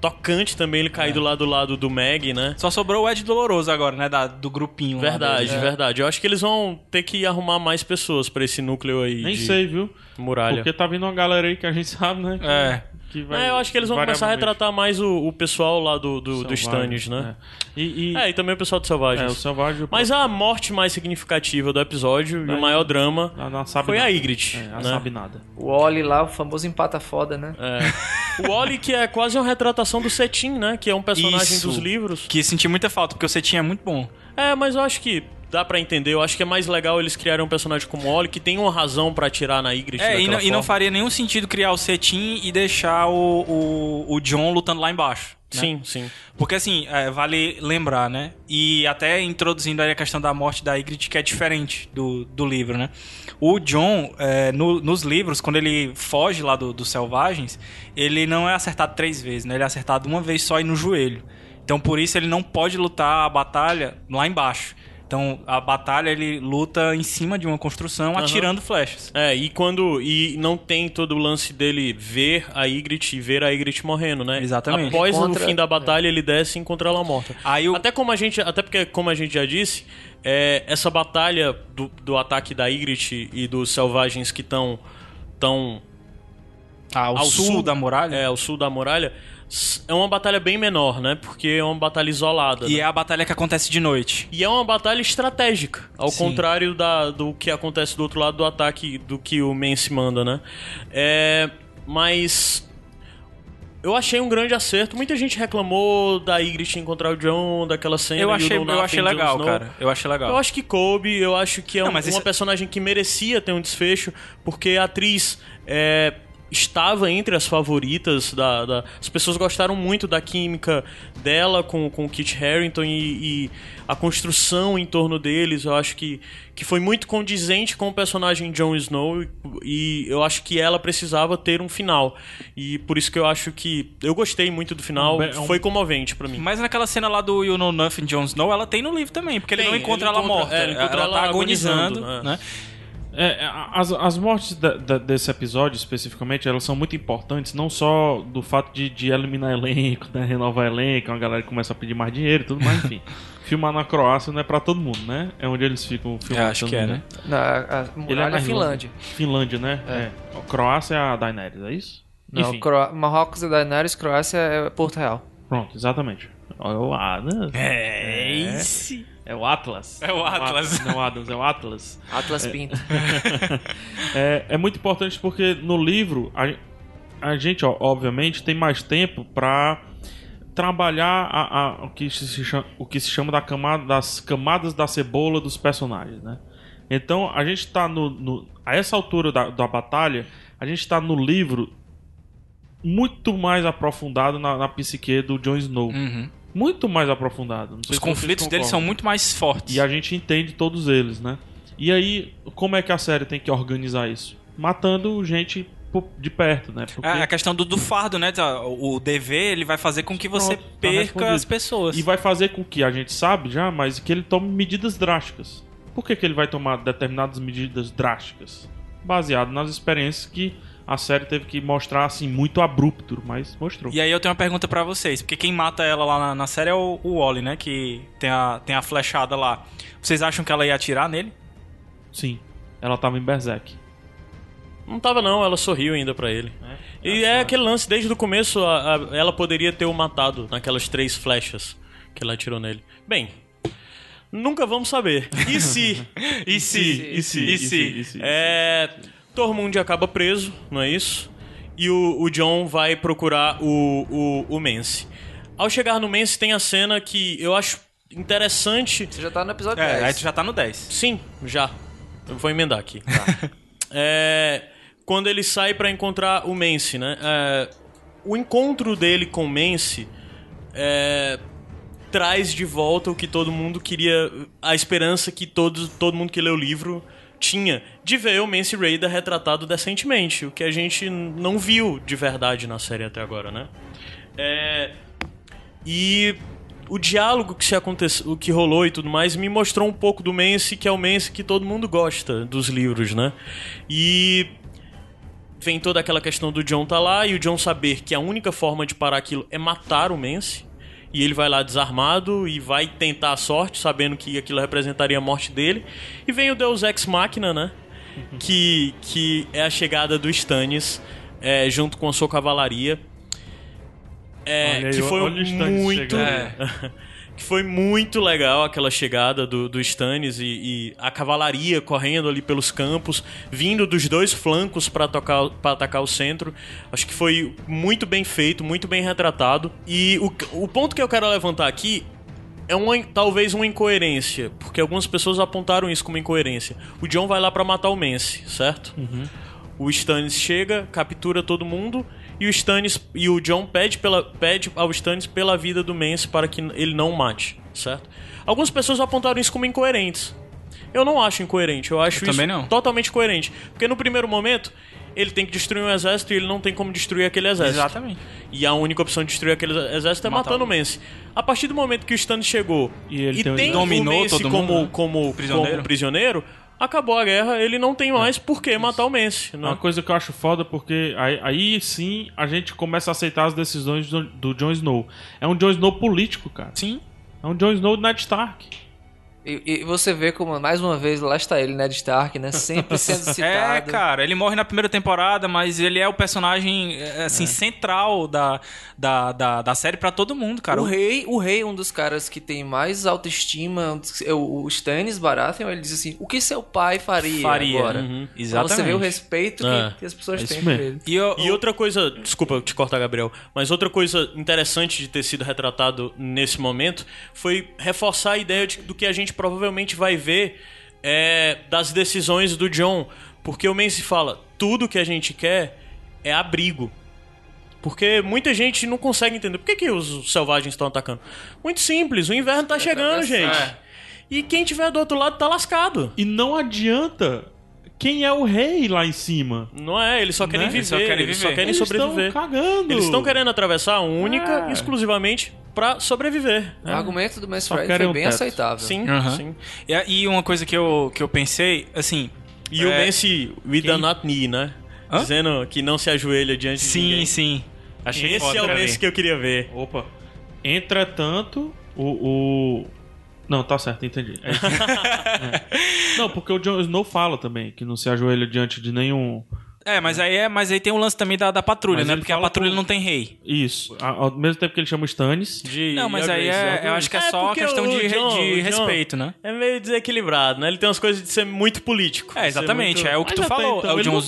tocante também, ele É. caído lá do lado do Meg, né? Só sobrou o Ed Doloroso agora, né, da- do grupinho. lá Verdade, deles. verdade. Eu acho que eles vão ter que arrumar mais pessoas pra esse núcleo aí Nem de sei, viu? muralha. Porque tá vindo uma galera aí que a gente <laughs> sabe, né? que- É. que É, eu acho que eles vão começar a retratar mais o, o pessoal lá do, do, do Stannis, né? é. E, e- É, e também o pessoal do é, Selvagens. o Selvagem... Mas a morte mais significativa do episódio e o maior drama Ela não sabe foi a nada. Ygritte, É, ela né? sabe nada. O Oli lá, o famoso empata foda, né? É. O Oli, que é quase uma retratação do Cetim, né? Que é um personagem Isso. dos livros. Que senti muita falta, porque o Cetim é muito bom. É, mas eu acho que dá pra entender. Eu acho que é mais legal eles criarem um personagem como o Oli, que tem uma razão pra atirar na Ygritte É, e não, e não faria nenhum sentido criar o Cetim e deixar o, o, o John lutando lá embaixo. né? Sim, sim. Porque assim, é, vale lembrar, né? E até introduzindo aí a questão da morte da Ygritte, que é diferente do, do livro, né? O John, é, no- nos livros, quando ele foge lá do- dos selvagens, ele não é acertado três vezes, né? Ele é acertado uma vez só e no joelho. Então por isso ele não pode lutar a batalha lá embaixo. Então a batalha ele luta em cima de uma construção atirando flechas. É, e quando. E não tem todo o lance dele ver a Ygritte e ver a Ygritte morrendo, né? Exatamente. Após Encontra- o fim da batalha, ele desce e encontra ela morta. Aí o- Até como a gente. Até porque, como a gente já disse, é, essa batalha do, do ataque da Ygritte e dos selvagens que estão. tão ao, ao sul, sul da muralha. é, ao sul da muralha, é uma batalha bem menor, né? Porque é uma batalha isolada. E né? é a batalha que acontece de noite. E é uma batalha estratégica, ao Sim. contrário da, do que acontece do outro lado do ataque, do que o Mance manda, né? É, mas eu achei um grande acerto. Muita gente reclamou da Ygritte encontrar o John, daquela cena. Eu achei, eu achei legal, cara. Eu achei legal. Eu acho que coube, eu acho que é Não, um- uma esse- personagem que merecia ter um desfecho, porque a atriz é, estava entre as favoritas da, da- As pessoas gostaram muito da química dela com, com o Kit Harington e, e a construção em torno deles. Eu acho que, que foi muito condizente com o personagem Jon Snow e, e eu acho que ela precisava ter um final. E por isso que eu acho que. Eu gostei muito do final, Um um- foi comovente pra mim. Mas naquela cena lá do You Know Nothing, Jon Snow, ela tem no livro também, porque ele Tem, não encontra ele ela encontra- morta. é, ele encontra ela, ela tá agonizando, agonizando, né? É, as, as mortes da- da- desse episódio, especificamente, elas são muito importantes, não só do fato de, de eliminar elenco, né, renovar elenco, a galera começa a pedir mais dinheiro e tudo mais, enfim. <laughs> Filmar na Croácia não é pra todo mundo, né? É onde eles ficam filmando. acho que é, né? Na a, Ele muralha é mais Finlândia. Finlândia, né? É. A Croácia é a Daenerys, é isso? Não, Cro... Marrocos é Daenerys, Croácia é Porto Real. pronto, exatamente. É o Adams. É, esse. É o Atlas. É o Atlas. Não, o Adams, é o Atlas. Atlas Pinto. <laughs> É, é muito importante porque no livro a, a gente, ó, obviamente, tem mais tempo pra trabalhar a, a- o, que se chama, o que se chama da camada, das camadas da cebola dos personagens, né? Então a gente tá no, no- a essa altura da, da batalha, a gente tá no livro muito mais aprofundado na, na psique do Jon Snow. Uhum. Muito mais aprofundado. Não sei Os conflitos deles são muito mais fortes. E a gente entende todos eles, né? E aí, como é que a série tem que organizar isso? Matando gente de perto, né? Porque... É a questão do, do fardo, né? Tá, O dever, ele vai fazer com que você Pronto, tá perca as pessoas. E vai fazer com que a gente sabe já, mas que ele tome medidas drásticas. Por que, que ele vai tomar determinadas medidas drásticas? Baseado nas experiências que a série teve que mostrar assim muito abrupto, mas mostrou. E aí eu tenho uma pergunta pra vocês, porque quem mata ela lá na, na série é o, o Wally, né? Que tem a, tem a flechada lá. Vocês acham que ela ia atirar nele? Sim, ela tava em Berserk. Não tava não, ela sorriu ainda pra ele. E é aquele lance, desde o começo, a- a- ela poderia ter o matado naquelas três flechas que ela atirou nele. Bem, nunca vamos saber. E se? <laughs> E se? E se? E se? E se? É, Tormund acaba preso, não é isso? E o, o John vai procurar o, o, o Mance. Ao chegar no Mance tem a cena que eu acho interessante Você já tá no episódio É, 10. aí tu já tá no 10. Sim, já. Eu vou emendar aqui. É, quando ele sai pra encontrar o Mance, né? É, o encontro dele com o Mance é, traz de volta o que todo mundo queria, a esperança que todo, todo mundo que lê o livro tinha de ver o Mance Raider retratado decentemente, o que a gente não viu de verdade na série até agora, né? É, e o diálogo que se aconteceu, que rolou e tudo mais, me mostrou um pouco do Mance, que é o Mance que todo mundo gosta dos livros, né? E vem toda aquela questão do John tá lá e o John saber que a única forma de parar aquilo é matar o Mance. E ele vai lá desarmado e vai tentar a sorte, sabendo que aquilo representaria a morte dele. E vem o Deus Ex Machina, né? que, que é a chegada do Stannis é, junto com a sua cavalaria. É, Olha aí, que foi olha o Stannis muito. chegando. <laughs> que foi muito legal aquela chegada do, do Stannis e, e a cavalaria correndo ali pelos campos, vindo dos dois flancos para atacar o centro. Acho que foi muito bem feito, muito bem retratado. E o, o ponto que eu quero levantar aqui é uma, talvez uma incoerência, porque algumas pessoas apontaram isso como incoerência. O John vai lá para matar o Mance, certo? O Stannis chega, captura todo mundo e o Stannis e o John pede, pela, pede ao Stannis pela vida do Mance para que ele não mate, certo? Algumas pessoas apontaram isso como incoerentes. Eu não acho incoerente, eu acho Eu isso totalmente coerente, porque no primeiro momento ele tem que destruir um exército e ele não tem como destruir aquele exército. Exatamente. E a única opção de destruir aquele exército é Matar matando o Mance. A partir do momento que o Stannis chegou E ele tem um- tem Dominou o Mance todo como, mundo, né? como, Prisioneiro. como prisioneiro, acabou a guerra, ele não tem mais por que matar o. É Né? uma coisa que eu acho foda porque aí, aí sim a gente começa a aceitar as decisões do, do Jon Snow. É um Jon Snow político, cara. Sim. É um Jon Snow do Ned Stark. E, e você vê como, mais uma vez, lá está ele, Ned Stark, né? Sempre <laughs> sendo É, citado. cara, ele morre na primeira temporada, mas ele é o personagem, é, assim, central da, da, da, da série pra todo mundo, cara. O rei, o rei, um dos caras que tem mais autoestima, é o o Stannis Baratheon, ele diz assim: o que seu pai faria, Faria. agora? Uhum. Pra Exatamente. você vê o respeito que, É. que as pessoas É têm por ele. E, eu, E outra coisa, desculpa te cortar, Gabriel, mas outra coisa interessante de ter sido retratado nesse momento foi reforçar a ideia de- do que a gente provavelmente vai ver é, das decisões do John. Porque o Mance fala: tudo que a gente quer é abrigo. Porque muita gente não consegue entender. Por que, que os selvagens estão atacando? Muito simples, o inverno tá chegando, gente. E quem tiver do outro lado tá lascado. E não adianta quem é o rei lá em cima. Não é, eles só querem Né? viver, Eles só querem eles só viver. querem Eles sobreviver. estão cagando. Eles estão querendo atravessar única É. e exclusivamente pra sobreviver. O argumento do Mass querem foi um bem teto. aceitável. Sim, sim. E, e uma coisa que eu, que eu pensei, assim. E o é, Messi, we do not knee, né? Hã? Dizendo que não se ajoelha diante de Sim, ninguém. sim. Achei Esse é o. Messi que eu queria ver. Opa. Entretanto, o. o... Não, tá certo, entendi. É. <laughs> É. Não, porque o Jon Snow fala também que não se ajoelha diante de nenhum É, mas aí, é, mas aí tem o lance também da, da patrulha, Mas né? Porque a patrulha com- não tem rei. Isso. Ao mesmo tempo que ele chama o Stannis. De Não, mas aí é, eu acho que é Grace. só questão o de, John- de o John respeito, né? É meio desequilibrado, né? Ele tem umas coisas de ser muito político. É, exatamente. muito- É o que Mas tu falou. então é o ele não.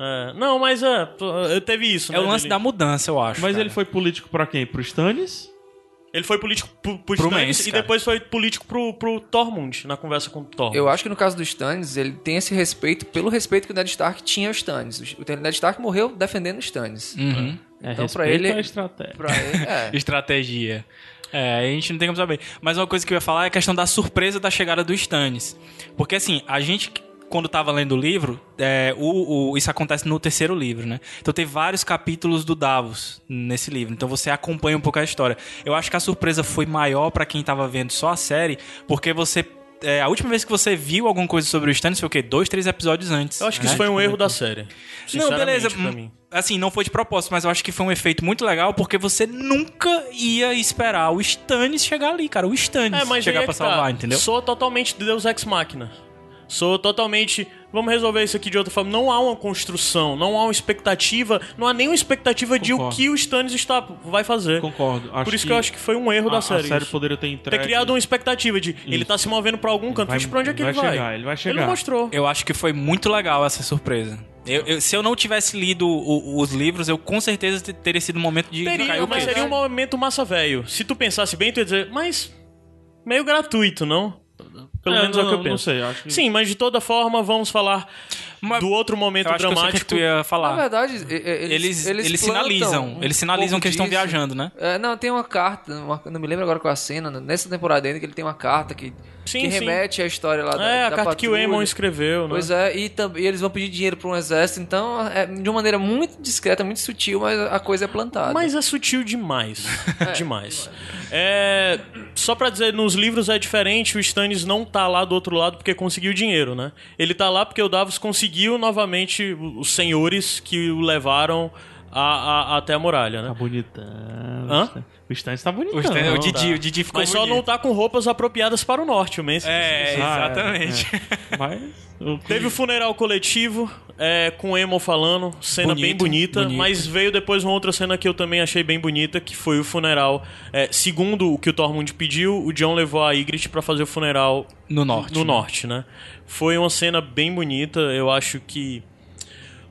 É, não, mas é, eu teve isso. É né, o lance dele. da mudança, eu acho. Mas cara. ele foi político pra quem? Pro Stannis? Ele foi político pro, pro, Pro Stannis Mance, e depois foi político pro, pro Tormund, na conversa com o Tormund. Eu acho que no caso do Stannis, ele tem esse respeito pelo respeito que o Ned Stark tinha ao Stannis. O Ned Stark morreu defendendo o Stannis. Uhum. É, Então, pra ele- à estratégia. Pra ele, <laughs> é. Estratégia. É, a gente não tem como saber. Mas uma coisa que eu ia falar é a questão da surpresa da chegada do Stannis. Porque assim, a gente, quando tava lendo o livro, é, o, o- isso acontece no terceiro livro, né? Então tem vários capítulos do Davos nesse livro. Então você acompanha um pouco a história. Eu acho que a surpresa foi maior pra quem tava vendo só a série, porque você. é, a última vez que você viu alguma coisa sobre o Stannis foi o quê? Dois, três episódios antes. Eu acho que né? isso foi um erro da série. Não, beleza. mim. Assim, não foi de propósito, mas eu acho que foi um efeito muito legal porque você nunca ia esperar o Stannis chegar ali, cara. O Stannis É, chegar é pra tá. salvar, entendeu? Sou totalmente Deus Ex Machina. Sou totalmente. Vamos resolver isso aqui de outra forma. Não há uma construção, não há uma expectativa, não há nenhuma expectativa de o Concordo. que o Stannis está, vai fazer. Concordo. Acho Por isso que, eu acho que foi um erro a, da série. A série isso. poderia ter entregue. Ter criado uma expectativa de ele tá se movendo pra algum canto, vai- vixe, pra onde é que vai ele vai? chegar, ele vai Ele chegar. não mostrou. Eu acho que foi muito legal essa surpresa. Eu- eu- se eu não tivesse lido o- os livros, eu com certeza te- teria sido um momento de Teria, cair o mas seria um momento massa velho. Se tu pensasse bem, tu ia dizer, mas. meio gratuito, não? Pelo É, menos é o não, que eu não penso. sei, acho que- Sim, mas de toda forma, vamos falar Mas do outro momento eu acho que eu sei o dramático. que tu ia Na falar. verdade, e- e- eles, Eles, eles, sinalizam. um eles sinalizam que eles estão viajando, né? É, não, tem uma carta, uma- não me lembro agora qual é a cena, nessa temporada ainda que ele tem uma carta que, Sim, que sim. remete à história lá da É, a da carta que o patrulha. Eamon escreveu, né? Pois é, e, e eles vão pedir dinheiro para um exército, então é de uma maneira muito discreta, muito sutil, mas a coisa é plantada. Mas é sutil demais. <laughs> demais. É, só pra dizer, nos livros é diferente, o Stannis não tá lá do outro lado porque conseguiu dinheiro, né? Ele tá lá porque o Davos conseguiu novamente os senhores que o levaram a- a- até a muralha, Tá né? bonitão. Hã? O Stannis tá bonitão. O, Stan- o Didi, tá. o Didi ficou Mas só bonito. não tá com roupas apropriadas para o norte, o Mance. É, Ah, exatamente. é. Mas. o que- Teve o funeral coletivo, é, com o Emo falando, cena Bonito, bem bonita, bonito. mas veio depois uma outra cena que eu também achei bem bonita, que foi o funeral. é, segundo o que o Tormund pediu, o John levou a Ygritte pra fazer o funeral No norte. no né? norte, né? Foi uma cena bem bonita, eu acho que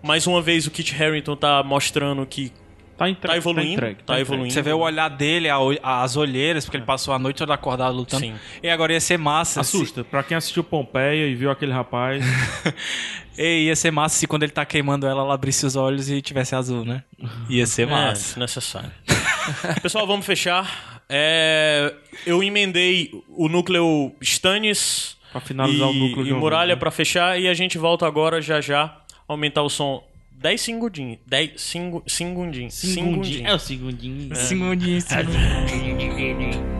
mais uma vez o Kit Harington tá mostrando que Tá, entre... tá evoluindo, entregue, tá entregue. evoluindo. Você vê o olhar dele, a as olheiras, porque ele passou a noite toda acordado lutando. Sim. E agora ia ser massa. Assusta. Pra quem assistiu Pompeia e viu aquele rapaz. <laughs> Se... E ia ser massa se quando ele tá queimando ela, ela abrisse os olhos e tivesse azul, né? Ia ser É, massa. desnecessário. <laughs> Pessoal, vamos fechar. É, eu emendei o núcleo Stannis Pra finalizar e, o núcleo de e Muralha né? pra fechar e a gente volta agora já já aumentar o som 10 segundinhos. 10 cingu, segundinhos. Segundinho. É o segundinho. Segundinho, segundinho. <laughs>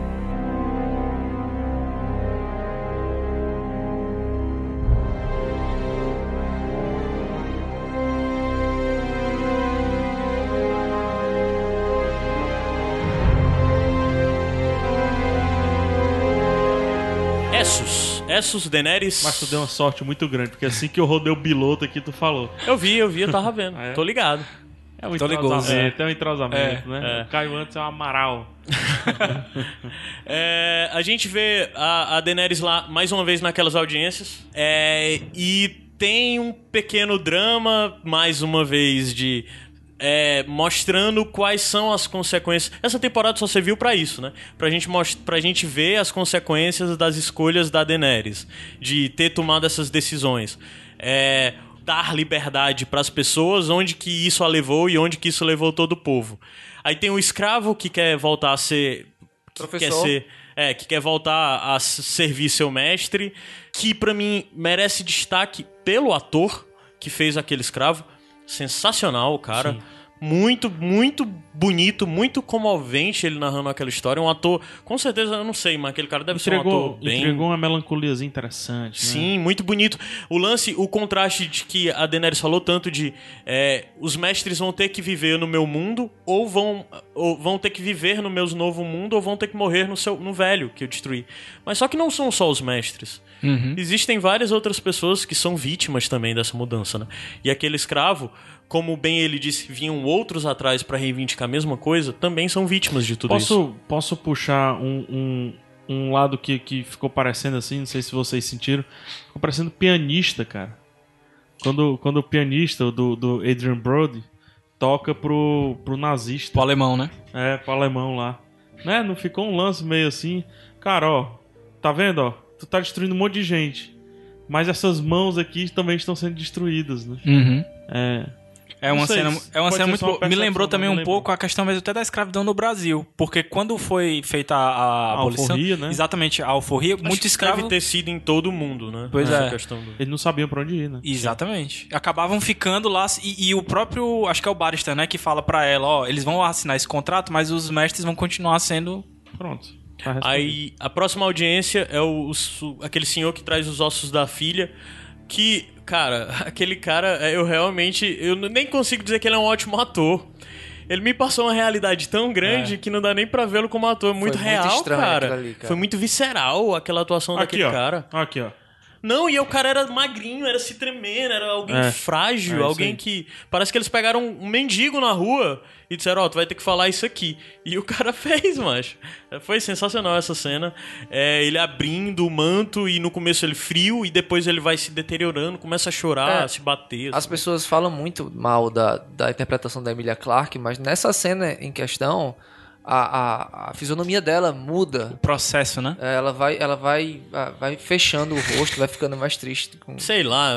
Essos. Daenerys. Mas tu deu uma sorte muito grande, porque assim que eu rodei o piloto aqui, tu falou. Eu vi, eu vi, eu tava vendo. <laughs> Ah, é? Tô ligado. É um Tô entrosamento, é, um entrosamento, É, né? é. O Caio antes é um amaral. <laughs> É, a gente vê a, a Daenerys lá mais uma vez naquelas audiências. É, e tem um pequeno drama, mais uma vez, de. É, mostrando quais são as consequências. Essa temporada só serviu pra isso, né? Pra gente, most- pra gente ver as consequências das escolhas da Daenerys, de ter tomado essas decisões. É, dar liberdade pras pessoas, onde que isso a levou e onde que isso levou todo o povo. Aí tem o escravo que quer voltar a ser que quer Professor. ser é, que quer voltar a servir seu mestre, que pra mim merece destaque pelo ator que fez aquele escravo, sensacional, cara. Muito, muito bonito, muito comovente ele narrando aquela história. Um ator, com certeza, eu não sei, mas aquele cara deve ser um Entregou, ator bem. entregou uma melancoliazinha interessante. né? Sim, muito bonito. O lance, o contraste de que a Daenerys falou tanto de é, os mestres vão ter que viver no meu mundo ou vão, ou vão ter que viver no meu novo mundo ou vão ter que morrer no, seu, no velho que eu destruí. Mas só que não são só os mestres. Existem várias outras pessoas que são vítimas também dessa mudança, né? E aquele escravo, como bem ele disse, vinham outros atrás pra reivindicar a mesma coisa, também são vítimas de tudo isso. Posso, posso puxar um, um, um lado que, que ficou parecendo assim, não sei se vocês sentiram. Ficou parecendo pianista, cara. Quando, quando o pianista do, do Adrian Brody toca pro, pro nazista. Pro alemão, né? É, pro alemão lá. Né? Não ficou um lance meio assim. Cara, ó, tá vendo, ó? Tu tá destruindo um monte de gente. Mas essas mãos aqui também estão sendo destruídas, né? Uhum. É. É uma cena, é uma pode cena muito boa. Me lembrou também não um pouco a questão mesmo até da escravidão no Brasil. Porque quando foi feita a, a abolição. alforria, né? Exatamente, a alforria, Acho muito que escravo. Deve ter sido em todo mundo, né? Pois Essa é. questão do- Eles não sabiam pra onde ir, né? Exatamente. Acabavam ficando lá e, e o próprio, acho que é o Barista, né, que fala pra ela, ó, eles vão assinar esse contrato, mas os mestres vão continuar sendo Pronto. Tá. Aí a próxima audiência é o, o aquele senhor que traz os ossos da filha. Que, cara, <laughs> aquele cara, é, eu realmente. Eu nem consigo dizer que ele é um ótimo ator. Ele me passou uma realidade tão grande que não dá nem pra vê-lo como ator. É muito muito real, estranho cara. ali, cara. Foi muito visceral aquela atuação Aqui, daquele ó. cara. Aqui, ó. Não, e o cara era magrinho, era se tremendo, era alguém É. frágil, É alguém que. Parece que eles pegaram um mendigo na rua e disseram, ó, tu vai ter que falar isso aqui. E o cara <laughs> fez, macho. Foi sensacional essa cena. É, ele abrindo o manto e no começo ele frio e depois ele vai se deteriorando, começa a chorar, É. a se bater. As assim. pessoas falam muito mal da, da interpretação da Emilia Clarke, mas nessa cena em questão, a, a, a fisionomia dela muda. o processo, né? É, Ela vai, ela vai, vai fechando o rosto, vai ficando mais triste. Com... Sei lá,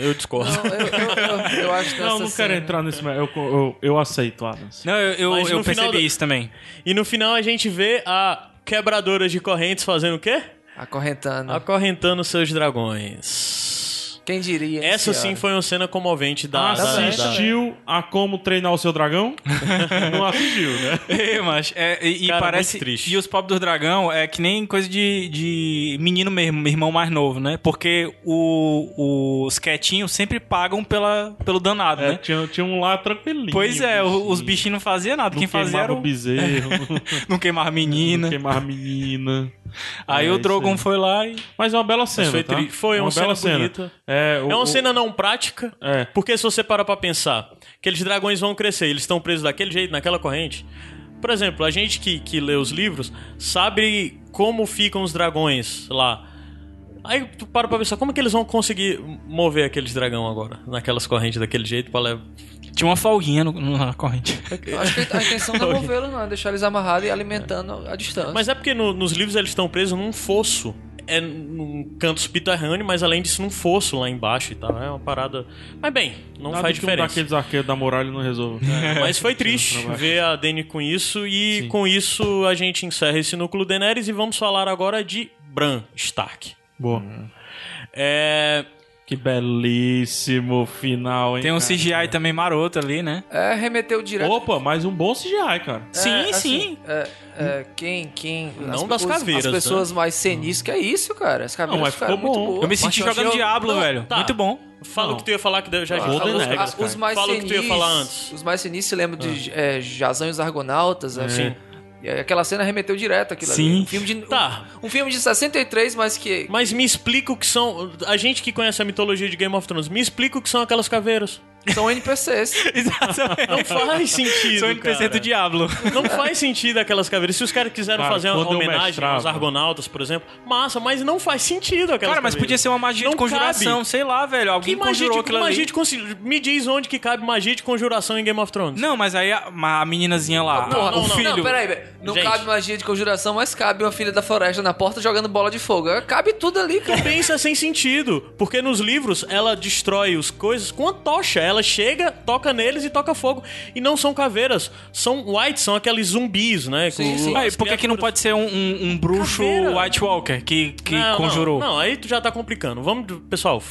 eu discordo. Não, eu, eu, eu, eu acho que Não, não quero cena- entrar nesse. Eu, eu, eu aceito, Adams. Não, eu, eu, percebi do- isso também. E no final a gente vê a quebradora de correntes fazendo o quê? Acorrentando. Acorrentando seus dragões. Quem diria? Essa senhora? sim foi uma cena comovente da. da- da- Assistiu a como treinar o seu dragão? <laughs> não assistiu, né? <laughs> É, mas é, e, e Cara, parece. muito triste. E os pobres do dragão é que nem coisa de, de menino mesmo, irmão mais novo, né? Porque o, os quietinhos sempre pagam pela, pelo danado, É, né? tinha, tinha um lá tranquilinho. Pois é, bichinho. os bichinhos não faziam nada. Não Quem fazia era o o. bezerro, <laughs> Não queimava menina. não queimava menina. Aí É, o Drogon foi lá e. Mas é uma bela cena, foi tá? foi uma bela cena bonita. É, o- É uma o- cena não prática, É. porque se você parar pra pensar, aqueles dragões vão crescer, eles estão presos daquele jeito, naquela corrente. Por exemplo, a gente que, que lê os livros sabe como ficam os dragões lá. Aí tu para pra pensar, como é que eles vão conseguir mover aqueles dragão agora? Naquelas correntes daquele jeito pra levar. Tinha uma folguinha no- no- na corrente. Eu acho que a intenção não é <laughs> movê-los, não. É deixar eles amarrados e alimentando a distância. Mas é porque no- nos livros eles estão presos num fosso. É num canto subterrâneo, mas além disso num fosso lá embaixo e tal. É uma parada. Mas bem, não Nada faz que um diferença. daqueles arqueiros da muralha não resolve. Mas foi triste ver a Dany com isso. E Sim. com isso a gente encerra esse núcleo Daenerys e vamos falar agora de Bran Stark. Boa. É. Que belíssimo final, hein? Tem um cara? CGI também maroto ali, né? É, remeteu direto. Opa, mais um bom CGI, cara. sim, É, assim, sim. É, é, quem, quem... Não as- das os- caveiras, As pessoas mais cenis, que é isso, cara. As caveiras Não, mas ficaram ficou muito bom. boas. Eu me senti Mas eu jogando achei- Diablo, Não, velho. tá. Muito bom. Fala Não. o que tu ia falar que já já falou. Ah, cara. os mais Fala o que tu ia falar antes. Os mais senis se lembram de é, Jazão e os Argonautas. É. Sim. E aquela cena remeteu direto aquilo Sim. ali. Um filme de, Tá. um, um filme de 63, mas que... Mas me explica o que são. A gente que conhece a mitologia de Game of Thrones, me explica o que são aquelas caveiras. São NPCs. <laughs> Exatamente. Não faz sentido. Sou NPC cara. do Diablo. Não faz sentido aquelas caveiras. Se os caras quiseram Cara, fazer uma homenagem mestrava- aos Argonautas, por exemplo, massa, mas não faz sentido aquelas Cara, mas caveiras. podia ser uma magia Não de conjuração, cabe. sei lá, velho. Alguém Que magia, conjurou de, aquilo magia ali. de consi- Me diz onde que cabe magia de conjuração em Game of Thrones. Não, mas aí a, a meninazinha lá, Porra, o não, não, filho... Não, peraí, velho. Não Gente. cabe magia de conjuração, mas cabe uma filha da floresta na porta jogando bola de fogo. Cabe tudo ali, cara. Também isso é sem sentido, porque nos livros ela destrói as coisas com a tocha. Ela chega, toca neles e toca fogo. E não são caveiras, são whites, são aqueles zumbis, né? Sim, Com- sim. Aí, por que, que não pode ser um, um- um bruxo Caveira. White Walker que, que Não, conjurou? Não, não, aí tu já tá complicando. Vamos, pessoal,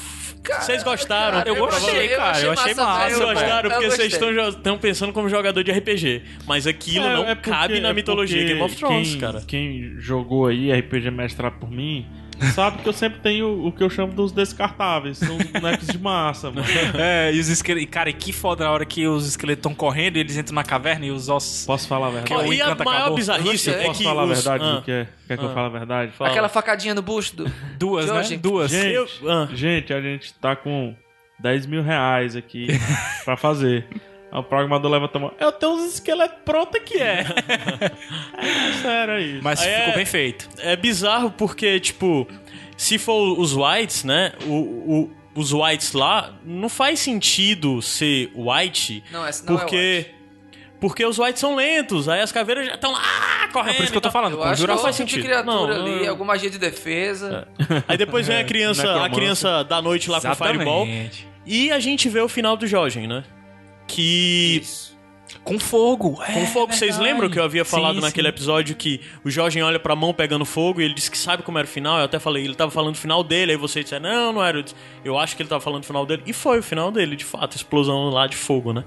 Vocês gostaram? Cara, Eu gostei, cara, eu achei massa, Vocês gostaram porque vocês estão, estão pensando como jogador de RPG. Mas aquilo É, não é porque- cabe na é mitologia Game of Thrones, quem, cara. Quem jogou aí RPG mestrado por mim, sabe que eu sempre tenho o que eu chamo dos descartáveis. São os bonecos de massa, mano. <laughs> É, e os esqueletos. Cara, e que foda a hora que os esqueletos estão correndo e eles entram na caverna e os ossos. Posso falar a Que verdade? o e a maior acabou. bizarrice é Posso que falar a os- verdade Ah, do que é? Quer que eu Ah. fale a verdade? Fala. Aquela facadinha no busto do... Duas, né? Duas. Gente, eu- ah. gente, a gente tá com 10 mil reais aqui pra fazer. O programador levanta a mão. Eu tenho uns esqueletos prontos aqui, é. é <laughs> sério aí. Mas Aí ficou é- bem feito. é bizarro porque, tipo, se for os whites, né? O, o- os whites lá, não faz sentido ser white. Não, essa não porque. é white. Porque os whites são lentos, aí as caveiras já estão lá correndo. É por isso que eu tô falando. Eu acho que Conjura é faz sentido. criatura Não, ali, eu- alguma magia de defesa. Aí depois vem a criança, a necromancer. criança da noite lá com o Fireball. Exatamente. E a gente vê o final do Jorgen, né? Que. Isso. Com fogo. Com fogo, vocês lembram que eu havia falado Sim, naquele sim. episódio que o Jorgen olha pra mão pegando fogo e ele disse que sabe como era o final? Eu até falei, ele tava falando o final dele, aí você disse, não, não era. Eu, disse, eu acho que ele tava falando o final dele. E foi o final dele, de fato, explosão lá de fogo, né?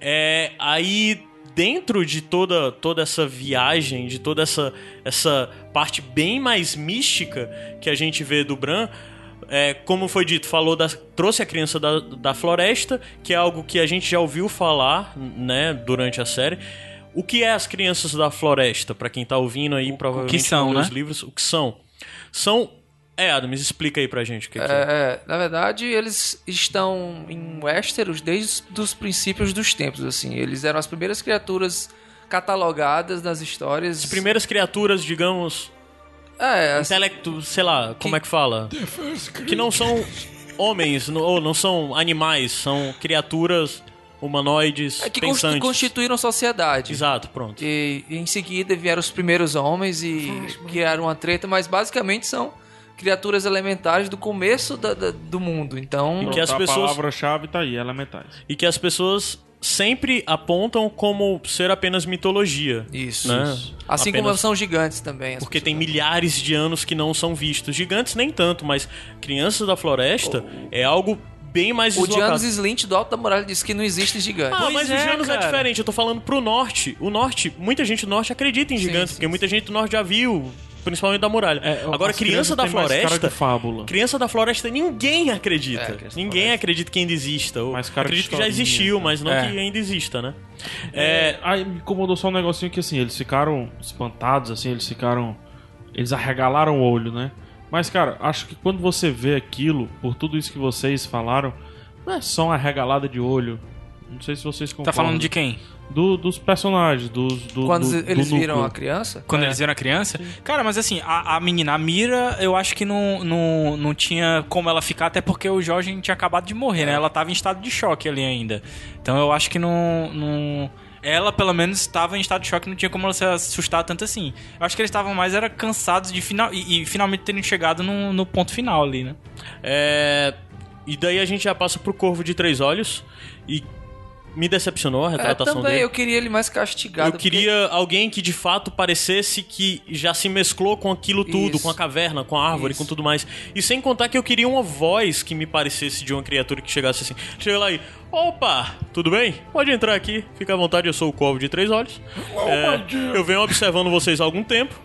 É, aí dentro de toda, toda essa viagem, de toda essa, essa parte bem mais mística que a gente vê do Bran, é, como foi dito, falou da, trouxe a criança da, da floresta, que é algo que a gente já ouviu falar, né, durante a série. O que é as crianças da floresta? Pra quem tá ouvindo aí, provavelmente são, não leu né? os livros, o que são? São é, Adams, explica aí pra gente o que, que é. É, na verdade, eles estão em Westeros desde os princípios dos tempos, assim. Eles eram as primeiras criaturas catalogadas nas histórias. As primeiras criaturas, digamos, É, as- intelecto, sei lá, como é que fala? Que não são homens, não- ou não são animais, são criaturas humanoides é que pensantes. constituíram sociedade. Exato, pronto. E, e em seguida vieram os primeiros homens e criaram uma treta, mas basicamente são criaturas elementares do começo da- da- do mundo. Então, E que as a pessoas- palavra-chave tá aí, elementais. E que as pessoas sempre apontam como ser apenas mitologia. isso. Né? Assim como Apenas- são gigantes também. as Porque tem milhares de anos que não são vistos. Gigantes nem tanto, mas crianças da floresta é algo bem mais O deslocado. Janus Slint do Alto da Muralha disse que não existe gigante. Ah, Pois mas é, o Janus é diferente. Eu tô falando pro norte. O norte, muita gente do norte acredita em Sim, gigantes, sim, porque sim. muita gente do norte já viu, principalmente da muralha. É, Agora, criança da floresta. Criança da floresta, ninguém acredita. É, ninguém floresta. acredita que ainda exista. Acredita que já existiu, né? mas não É. que ainda exista, né? É, Aí me incomodou só um negocinho que assim, eles ficaram espantados, assim, eles ficaram. Eles arregalaram o olho, né? Mas, cara, acho que quando você vê aquilo, por tudo isso que vocês falaram, não é só uma regalada de olho. Não sei se vocês concordam. Tá falando de quem? Do- dos personagens, dos. Do, Quando do- do eles viram núcleo. a criança, Quando É. eles viram a criança? Cara, mas assim, a, a menina, a Mira, eu acho que não, não, não tinha como ela ficar, até porque o Jorge tinha acabado de morrer, É. né? Ela tava em estado de choque ali ainda. Então eu acho que não. não... Ela, pelo menos, estava em estado de choque, não tinha como ela se assustar tanto assim. Eu acho que eles estavam mais era cansados de final e, e finalmente terem chegado no, no ponto final ali, né? é, E daí a gente já passa pro Corvo de Três Olhos. E me decepcionou a é, retratação também dele. eu queria ele mais castigado. Eu queria alguém que de fato parecesse que já se mesclou com aquilo tudo, Isso. com a caverna, com a árvore, Isso. com tudo mais. E sem contar que eu queria uma voz que me parecesse de uma criatura que chegasse assim. Chega lá e. Opa, tudo bem? Pode entrar aqui, fica à vontade, eu sou o Corvo de Três Olhos. É, eu venho observando vocês há algum tempo.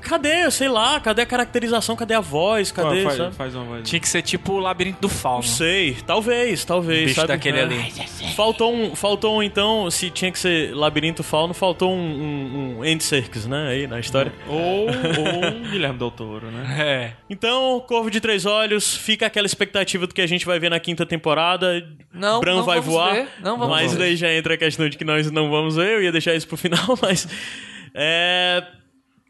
Cadê, sei lá, cadê a caracterização, cadê a voz, cadê, faz, sabe? faz uma voz. Tinha que ser tipo o labirinto do fauno. Não sei, talvez, talvez. Bicho sabe? daquele É. ali. Faltou um, faltou um, então, se tinha que ser labirinto fauno, faltou um, um, um Andy Serkis, né, aí na história. Ou, ou um Guilherme Del Toro, né? É. Então, Corvo de Três Olhos, fica aquela expectativa do que a gente vai ver na quinta temporada. Não, Bran não vai vamos voar, ver, não vamos mas ver. daí já entra a questão de que nós não vamos ver, eu ia deixar isso pro final, <laughs> mas... É...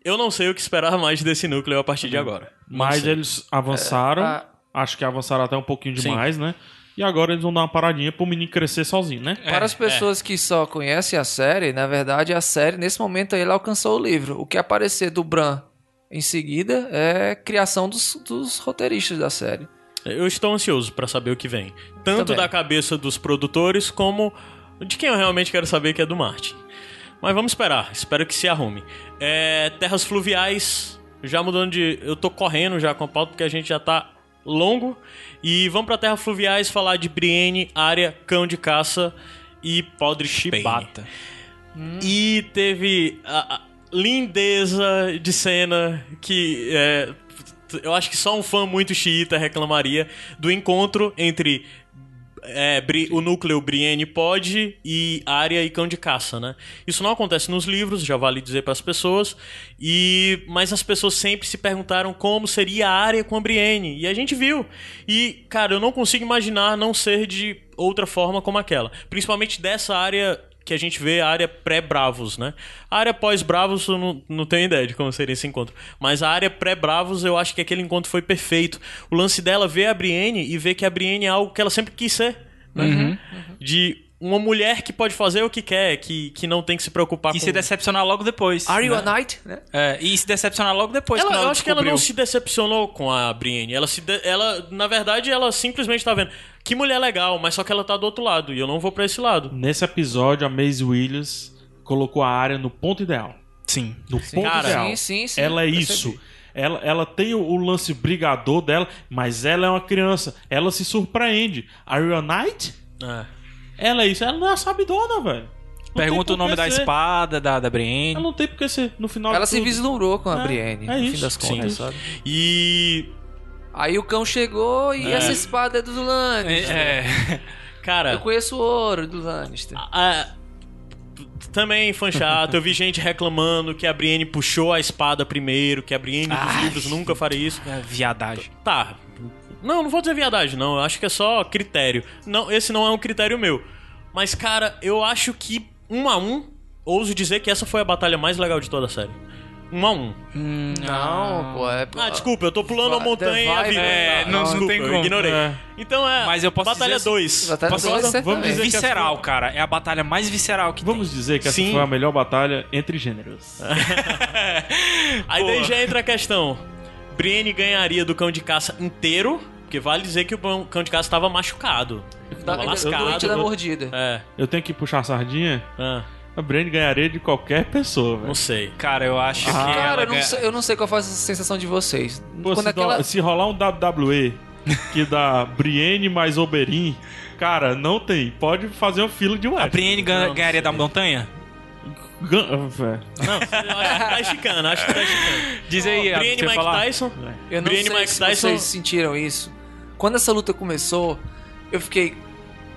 Eu não sei o que esperar mais desse núcleo a partir de agora. Não Mas sei. eles avançaram. a- Acho que avançaram até um pouquinho Sim. demais, né? E agora eles vão dar uma paradinha pro menino crescer sozinho, né? Para as pessoas que só conhecem a série, na verdade, a série, nesse momento, aí, ele alcançou o livro. O que aparecer do Bran em seguida é criação dos, dos roteiristas da série. Eu estou ansioso pra saber o que vem. Tanto Também. da cabeça dos produtores, como de quem eu realmente quero saber, que é do Martin. Mas vamos esperar. Espero que se arrume. É, terras fluviais. Já mudando de... Eu tô correndo já com a pauta, porque a gente já tá longo. E vamos pra Terra Fluviais falar de Brienne, Arya, Cão de Caça e Podre. Chibata. E teve a, a lindeza de cena que é, eu acho que só um fã muito xiita reclamaria do encontro entre é, Bri- o núcleo Brienne Pod e Arya e Cão de Caça, né? Isso não acontece nos livros, já vale dizer para as pessoas, e mas as pessoas sempre se perguntaram como seria a Arya com a Brienne, e a gente viu. E, cara, eu não consigo imaginar não ser de outra forma como aquela, principalmente dessa área que a gente vê a área pré-Bravos, né? A área pós-Bravos eu não, não tenho ideia de como seria esse encontro. Mas a área pré-Bravos eu acho que aquele encontro foi perfeito. O lance dela ver a Brienne e ver que a Brienne é algo que ela sempre quis ser. Né? De uma mulher que pode fazer o que quer, que, que não tem que se preocupar E com... se decepcionar logo depois. Are you né? a knight? Né? É, e se decepcionar logo depois. Ela, eu acho que ela não descobriu. se decepcionou com a Brienne. Ela se de- ela na verdade ela simplesmente tá vendo que mulher legal, mas só que ela tá do outro lado e eu não vou pra esse lado. Nesse episódio, a Maisie Williams colocou a área no ponto ideal. Sim. No ponto Cara, ideal. sim, sim, sim, ela é percebi. isso. Ela, ela tem o, o lance brigador dela, mas ela é uma criança. Ela se surpreende. Are you a knight? É. Ela é isso. Ela não é sabidona, velho. Não Pergunta o nome da ser. espada, da, da Ela Brienne. não tem por que ser. No final Ela se tudo. vislumbrou com a É, Brienne, é no isso. fim das Sim. contas, sabe? E Aí o cão chegou e essa espada é dos Lannister. É. <laughs> cara, Eu conheço o ouro dos Lannister. Ah, também fã chato, eu vi gente reclamando que a Brienne puxou a espada primeiro, que a Brienne dos Ai. livros nunca faria isso. é viadagem. Tá. Não, não vou dizer viadagem, não. Eu acho que é só critério. Não, esse não é um critério meu. Mas, cara, eu acho que um a um, ouso dizer que essa foi a batalha mais legal de toda a série. Um a um. Não, pô, é... Ah, desculpa, eu tô pulando a montanha e a é, não- não desculpa, tem eu como. ignorei. É. Então é. Mas eu posso Batalha dizer assim, 2. Batalha Posso- dois, você vamos também. dizer que Visceral, cara. É a batalha mais visceral que Vamos dizer que essa Sim. foi a melhor batalha entre gêneros. <laughs> Aí daí já entra a questão. Brienne ganharia do cão de caça inteiro, porque vale dizer que o cão de caça tava machucado. Tava lascado. doente da mordida. É. Eu tenho que puxar a sardinha. ah, A Brand ganharia de qualquer pessoa, velho. não sei. Cara, eu acho Ah. que. Cara, ela eu não, ganha- sei, eu não sei qual foi a sensação de vocês. Pô, Quando se, aquela... do- se rolar um WWE que dá Brienne mais Oberyn, cara, não tem. Pode fazer uma fila de A West. Brienne ganha- ganharia da montanha? Não, eu acho que tá esticando, acho que tá esticando. Diz aí, Brienne você Mike falar. Tyson. Eu não Brienne sei Mike se Tyson. vocês sentiram isso. Quando essa luta começou, eu fiquei...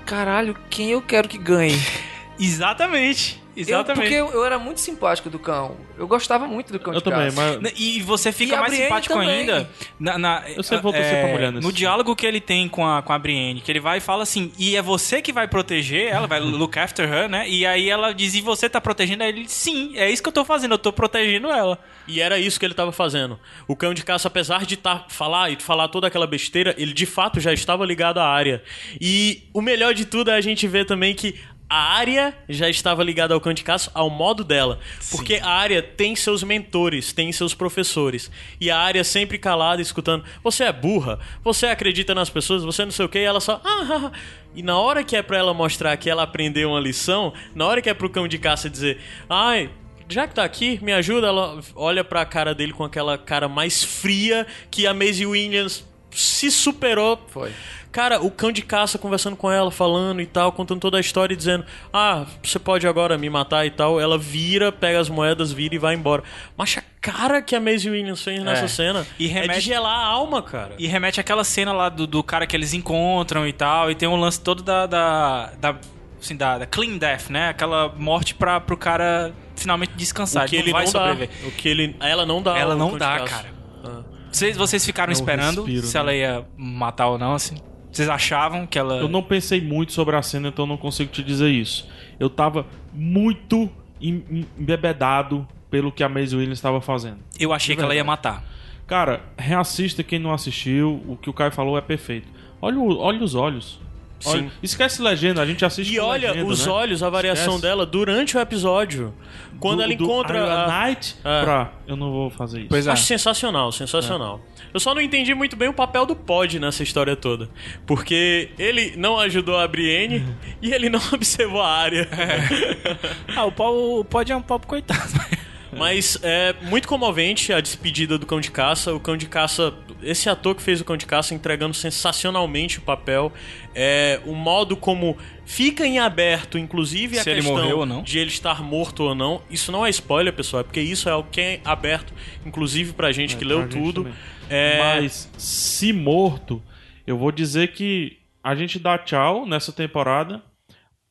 Caralho, quem eu quero que ganhe? <laughs> Exatamente. Eu, Exatamente. porque eu, eu era muito simpático do cão. Eu gostava muito do cão Eu de também, caça. mas. E você fica E mais simpático também. ainda. Na, na- Eu sempre vou torcer pra mulher nesse. No diálogo que ele tem com a, com a Brienne, que ele vai e fala assim, e é você que vai proteger ela, vai <laughs> look after her, né? E aí ela diz, e você tá protegendo? Aí ele, sim, é isso que eu tô fazendo, eu tô protegendo ela. E era isso que ele tava fazendo. O cão de caça, apesar de tá, falar e falar toda aquela besteira, ele de fato já estava ligado à área. E o melhor de tudo é a gente ver também que a área já estava ligada ao cão de caça ao modo dela. Porque a área tem seus mentores, tem seus professores. E a área sempre calada, escutando: Você é burra, você acredita nas pessoas, você não sei o que, e ela só. "Ah, ah, ah." E na hora que é pra ela mostrar que ela aprendeu uma lição, na hora que é pro cão de caça dizer: Ai, já que tá aqui, me ajuda. Ela olha pra cara dele com aquela cara mais fria que a Maisie Williams se superou. Foi. Cara, o cão de caça conversando com ela, falando e tal, contando toda a história e dizendo: Ah, você pode agora me matar e tal. Ela vira, pega as moedas, vira e vai embora. Mas a cara que a Maisie Williams fez nessa É. cena E é remete- de gelar a alma, cara. E remete àquela cena lá do, do cara que eles encontram e tal, e tem um lance todo da. da, da assim, da, da clean death, né? Aquela morte pra, pro cara finalmente descansar. o que ele ele não vai não sobreviver. dá. O que ele, ela não dá. Ela não dá, cara. Ah. Vocês, vocês ficaram É esperando respiro, se né? ela ia matar ou não, assim? Vocês achavam que ela. Eu não pensei muito sobre a cena, então eu não consigo te dizer isso. Eu tava muito em- em- embebedado pelo que a Maisie Williams estava fazendo. Eu achei que ela ia matar. Cara, reassista quem não assistiu. O que o Caio falou é perfeito. Olha, o- olha os olhos. Olha- Sim. esquece legenda, a gente assiste E com olha legenda, os né? olhos, a variação Esquece. dela durante o episódio. Quando Do- ela do encontra. Iron a- Knight É. pra... Eu não vou fazer isso. Pois é. Acho sensacional, sensacional. Eu só não entendi muito bem o papel do Pod nessa história toda. Porque ele não ajudou a Brienne <laughs> e ele não <laughs> observou a área. <laughs> Ah, o, pau, o Pod é um pobre coitado. Mas é muito comovente a despedida do Cão de Caça. O Cão de Caça, esse ator que fez o Cão de Caça entregando sensacionalmente o papel. É, o modo como fica em aberto, inclusive a Se ele questão morreu ou não. de ele estar morto ou não. Isso não é spoiler, pessoal, é porque isso é o que é aberto, inclusive pra gente que É, pra leu tudo. É, Mas, se morto, eu vou dizer que a gente dá tchau nessa temporada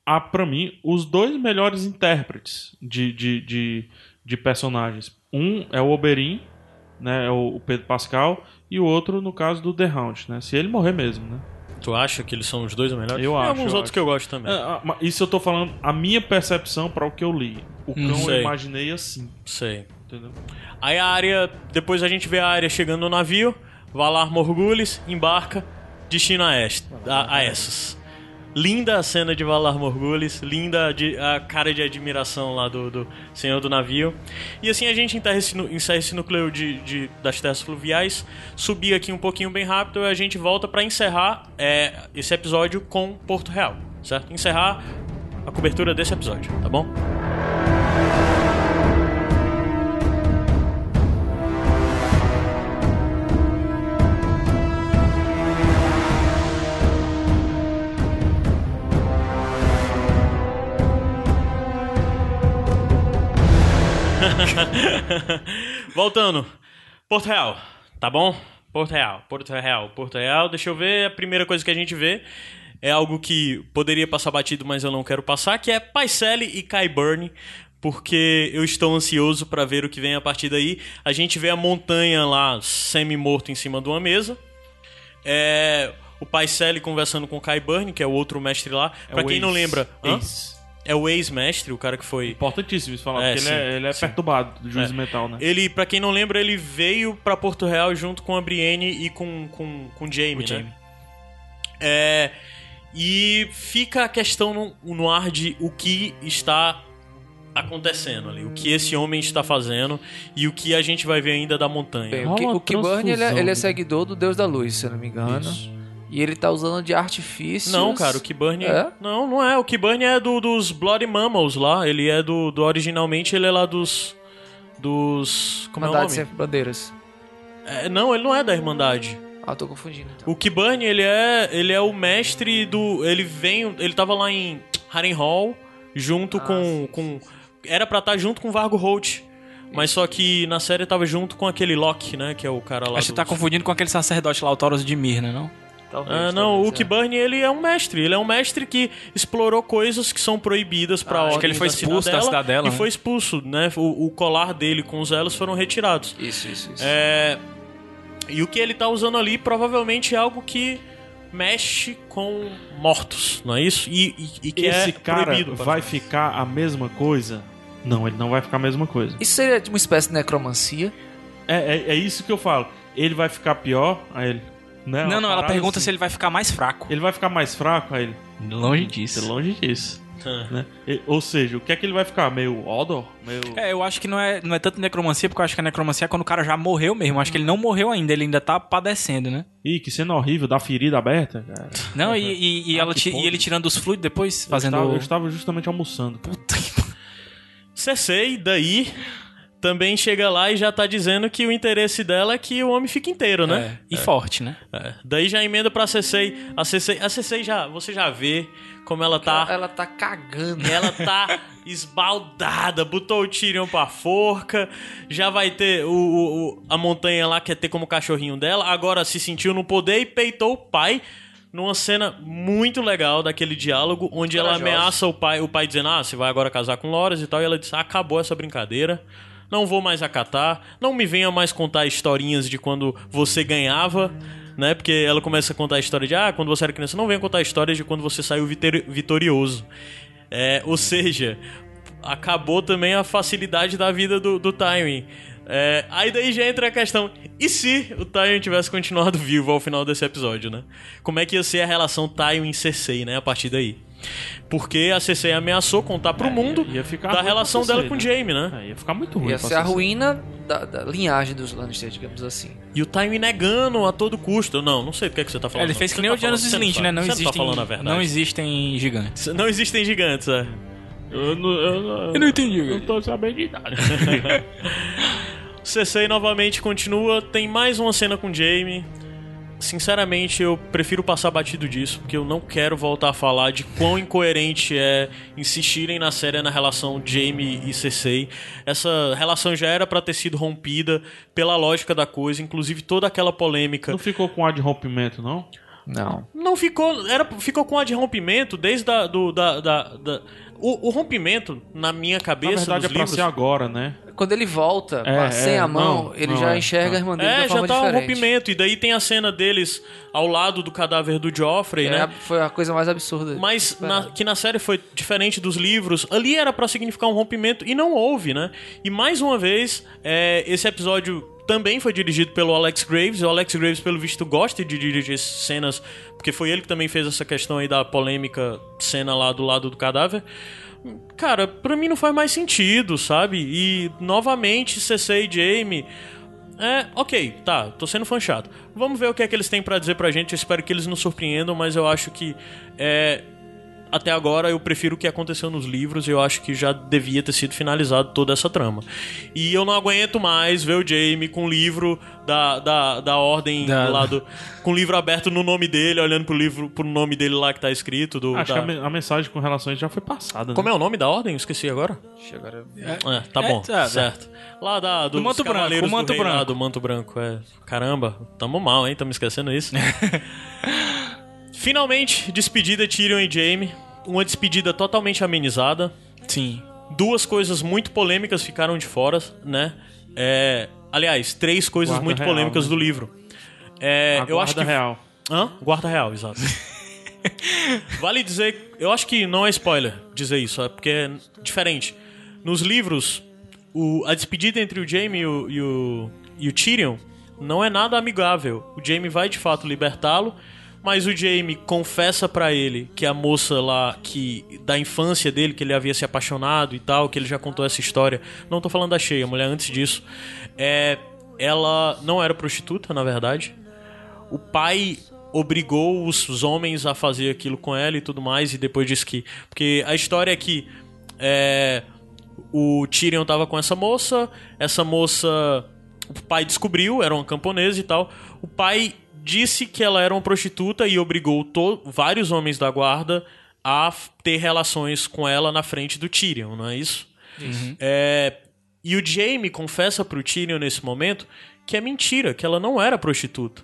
a, pra mim, os dois melhores intérpretes de, de, de, de personagens. Um é o Oberyn, né, é o Pedro Pascal, e o outro, no caso, do The Hound, né? Se ele morrer mesmo, né? Tu acha que eles são os dois melhores? Eu Tem acho, alguns eu outros acho. que eu gosto também. É, ah, isso eu tô falando a minha percepção para o que eu li. O cão sei. eu imaginei assim, Sei. entendeu? Aí a área. Depois a gente vê a área chegando no navio. Valar Morgulis, embarca, destino a, est, a, a Essos. Linda a cena de Valar Morgulis, linda a cara de admiração lá do, do senhor do navio. E assim a gente encerra esse, encerra esse núcleo de, de- das terras fluviais, subir aqui um pouquinho bem rápido e a gente volta pra encerrar é, esse episódio com Porto Real, certo? Encerrar a cobertura desse episódio, tá bom? <laughs> Voltando. Porto Real, tá bom? Porto Real, Porto Real, Porto Real. Deixa eu ver. A primeira coisa que a gente vê é algo que poderia passar batido, mas eu não quero passar, que é Paisele e Kyburn. Porque eu estou ansioso pra ver o que vem a partir daí. A gente vê a montanha lá, semi-morto em cima de uma mesa. É, o Paisele conversando com o Kyburn, que é o outro mestre lá. É pra o quem não ex- lembra, hã? ex. É o ex-mestre, o cara que foi Importantíssimo isso falar, É, porque sim, ele é, ele é perturbado do juízo É. mental, né? Ele, pra quem não lembra, ele veio pra Porto Real junto com a Brienne e com, com, com o Jaime, O Jaime. né? É, e fica a questão no, no ar de o que está acontecendo ali, o que esse homem está fazendo e o que a gente vai ver ainda da montanha. Bem, o, uma o Kiburn, ele, é- ele é né? seguidor do Deus da Luz, se eu não me engano. Isso. E ele tá usando de artifícios. Não, cara, o Kiburn. É? Não, não é. O Kiburn é do, dos Bloody Mammals lá. Ele é do, do. Originalmente ele é lá dos. Dos. Como é o Irmandade nome? Sem Bandeiras. É, não, ele não é da Irmandade. Ah, tô confundindo então. O Kiburn, ele é, ele é o mestre do. Ele vem. Ele tava lá em Harrenhal junto Ah, com. sim, com era pra estar junto com Vargo Holt. Mas só que na série tava junto com aquele Loki, né? Que é o cara lá. Acho que do- tá confundindo com aquele sacerdote lá, o Taurus de Mirna, não? Talvez, Ah, não, talvez, o é. Kiburn, ele é um mestre. Ele é um mestre que explorou coisas que são proibidas pra Ah, ordem acho que ele foi expulso da cidadela, E né? foi expulso, né? O, o colar dele com os elos foram retirados. Isso, isso, isso. É, E o que ele tá usando ali provavelmente é algo que mexe com mortos, não é isso? E, e- e que Esse é cara proibido. vai ficar a mesma coisa? Não, ele não vai ficar a mesma coisa. Isso seria uma espécie de necromancia. É, é, é isso que eu falo. Ele vai ficar pior a ele. Né? não, não, ela pergunta assim. se ele vai ficar mais fraco. Ele vai ficar mais fraco a ele. Longe De disso. longe disso. Ah. Né? E- Ou seja, o que é que ele vai ficar? Meio Odor? Meio... É, eu acho que não é, não é tanto necromancia, porque eu acho que a necromancia é quando o cara já morreu mesmo. Eu acho que ele não morreu ainda, ele ainda tá padecendo, né? Ih, que cena horrível, da ferida aberta, cara. Não, e, e- e <laughs> Ah, ela ti- e ele tirando os fluidos depois, Eu fazendo. estava, eu estava justamente almoçando. Puta que Cersei, daí, também chega lá e já tá dizendo que o interesse dela é que o homem fique inteiro, né? É, E forte, né? É. Daí já emenda pra Cersei. A Cersei, a Cersei já, você já vê como ela tá... Ela, ela tá cagando. Ela tá esbaldada, botou o Tyrion pra forca, já vai ter o, o- o- a montanha lá quer ter como cachorrinho dela, agora se sentiu no poder e peitou o pai numa cena muito legal daquele diálogo, onde ela ameaça o pai, o pai dizendo, ah, você vai agora casar com Loras e tal, e ela diz, ah, acabou essa brincadeira, não vou mais acatar, não me venha mais contar historinhas de quando você ganhava, né? Porque ela começa a contar a história de, ah, quando você era criança, não venha contar histórias de quando você saiu vitori- vitorioso. É, ou seja, acabou também a facilidade da vida do, do. É, aí daí já entra a questão: e se o Tywin tivesse continuado <laughs> vivo ao final desse episódio, né? Como é que ia ser a relação Tywin-Cersei, né? A partir daí. Porque a Cersei ameaçou contar pro mundo ia ficar da relação dela com o Jaime, né? É, ia ficar muito ruim. Ia ser a ruína da, da linhagem dos Lannister, digamos assim. E o Tywin negando a todo custo. Não, não sei do que, é que você tá É, falando. ele fez que nem tá o Janus Slint, não né? Não você existem, não tá falando a verdade. não existem gigantes. Não existem gigantes, é. Eu não, eu não, Eu não entendi. não tô sabendo de nada. <laughs> CC novamente continua, tem mais uma cena com Jamie. Sinceramente, eu prefiro passar batido disso, porque eu não quero voltar a falar de quão incoerente é insistirem na série na relação Jamie e Cersei. Essa relação já era pra ter sido rompida pela lógica da coisa, inclusive toda aquela polêmica Não ficou com ar de rompimento, não? Não. Não ficou. Era, ficou com a de rompimento desde a, do, da, da, da- o, o rompimento, na minha Na cabeça, verdade é dos pra livros. ser agora, né? Quando ele volta, É, sem é, a mão, não, ele não, já é, enxerga tá. a irmã dele de É, uma já forma tá um diferente. rompimento. E daí tem a cena deles ao lado do cadáver do Joffrey, É, né? Foi a coisa mais absurda. Mas na- que na série foi diferente dos livros, ali era pra significar um rompimento e não houve, né? E mais uma vez, é, esse episódio também foi dirigido pelo Alex Graves. O Alex Graves, pelo visto, gosta de dirigir cenas, porque foi ele que também fez essa questão aí da polêmica cena lá do lado do cadáver. Cara, pra mim não faz mais sentido, sabe? E novamente, CC e Jamie. É, ok, tá, tô sendo fã chato. Vamos ver o que é que eles têm pra dizer pra gente. Eu espero que eles nos surpreendam, mas eu acho que é, até agora eu prefiro o que aconteceu nos livros e eu acho que já devia ter sido finalizado toda essa trama. E eu não aguento mais ver o Jamie com o livro da, da, da ordem Da- lá do. Com o livro aberto no nome dele, olhando pro livro, pro nome dele lá que tá escrito. Do, Acho da- que a, me- a mensagem com relação a isso já foi passada, Como né? é o nome da ordem? Eu esqueci agora. É, tá É, bom, tá. certo. Lá da, do, Do manto branco, o manto do Rei lá, branco. do manto branco. É. Caramba, tamo mal, hein? Tamo esquecendo isso. <laughs> Finalmente, despedida Tyrion e Jaime. Uma despedida totalmente amenizada. Sim. Duas coisas muito polêmicas ficaram de fora, né? É, aliás, três coisas Guarda muito real, polêmicas né? do livro. É, eu acho guarda que real. Hã? Guarda real, exato. <laughs> <laughs> vale dizer, eu acho que não é spoiler dizer isso, é porque é diferente. Nos livros, o- a despedida entre o Jaime e o, e o, e o Tyrion não é nada amigável. O Jaime vai de fato libertá-lo, mas o Jaime confessa pra ele que a moça lá que da infância dele, que ele havia se apaixonado e tal, que ele já contou essa história. Não tô falando da Cheia, a mulher antes disso. É, ela não era prostituta, na verdade o pai obrigou os, os homens a fazer aquilo com ela e tudo mais, e depois disse que. Porque a história é que é, o Tyrion tava com essa moça, essa moça. O pai descobriu, era uma camponesa e tal. O pai disse que ela era uma prostituta e obrigou vários homens da guarda a ter relações com ela na frente do Tyrion, não é isso? É, e o Jaime confessa pro Tyrion nesse momento que é mentira, que ela não era prostituta.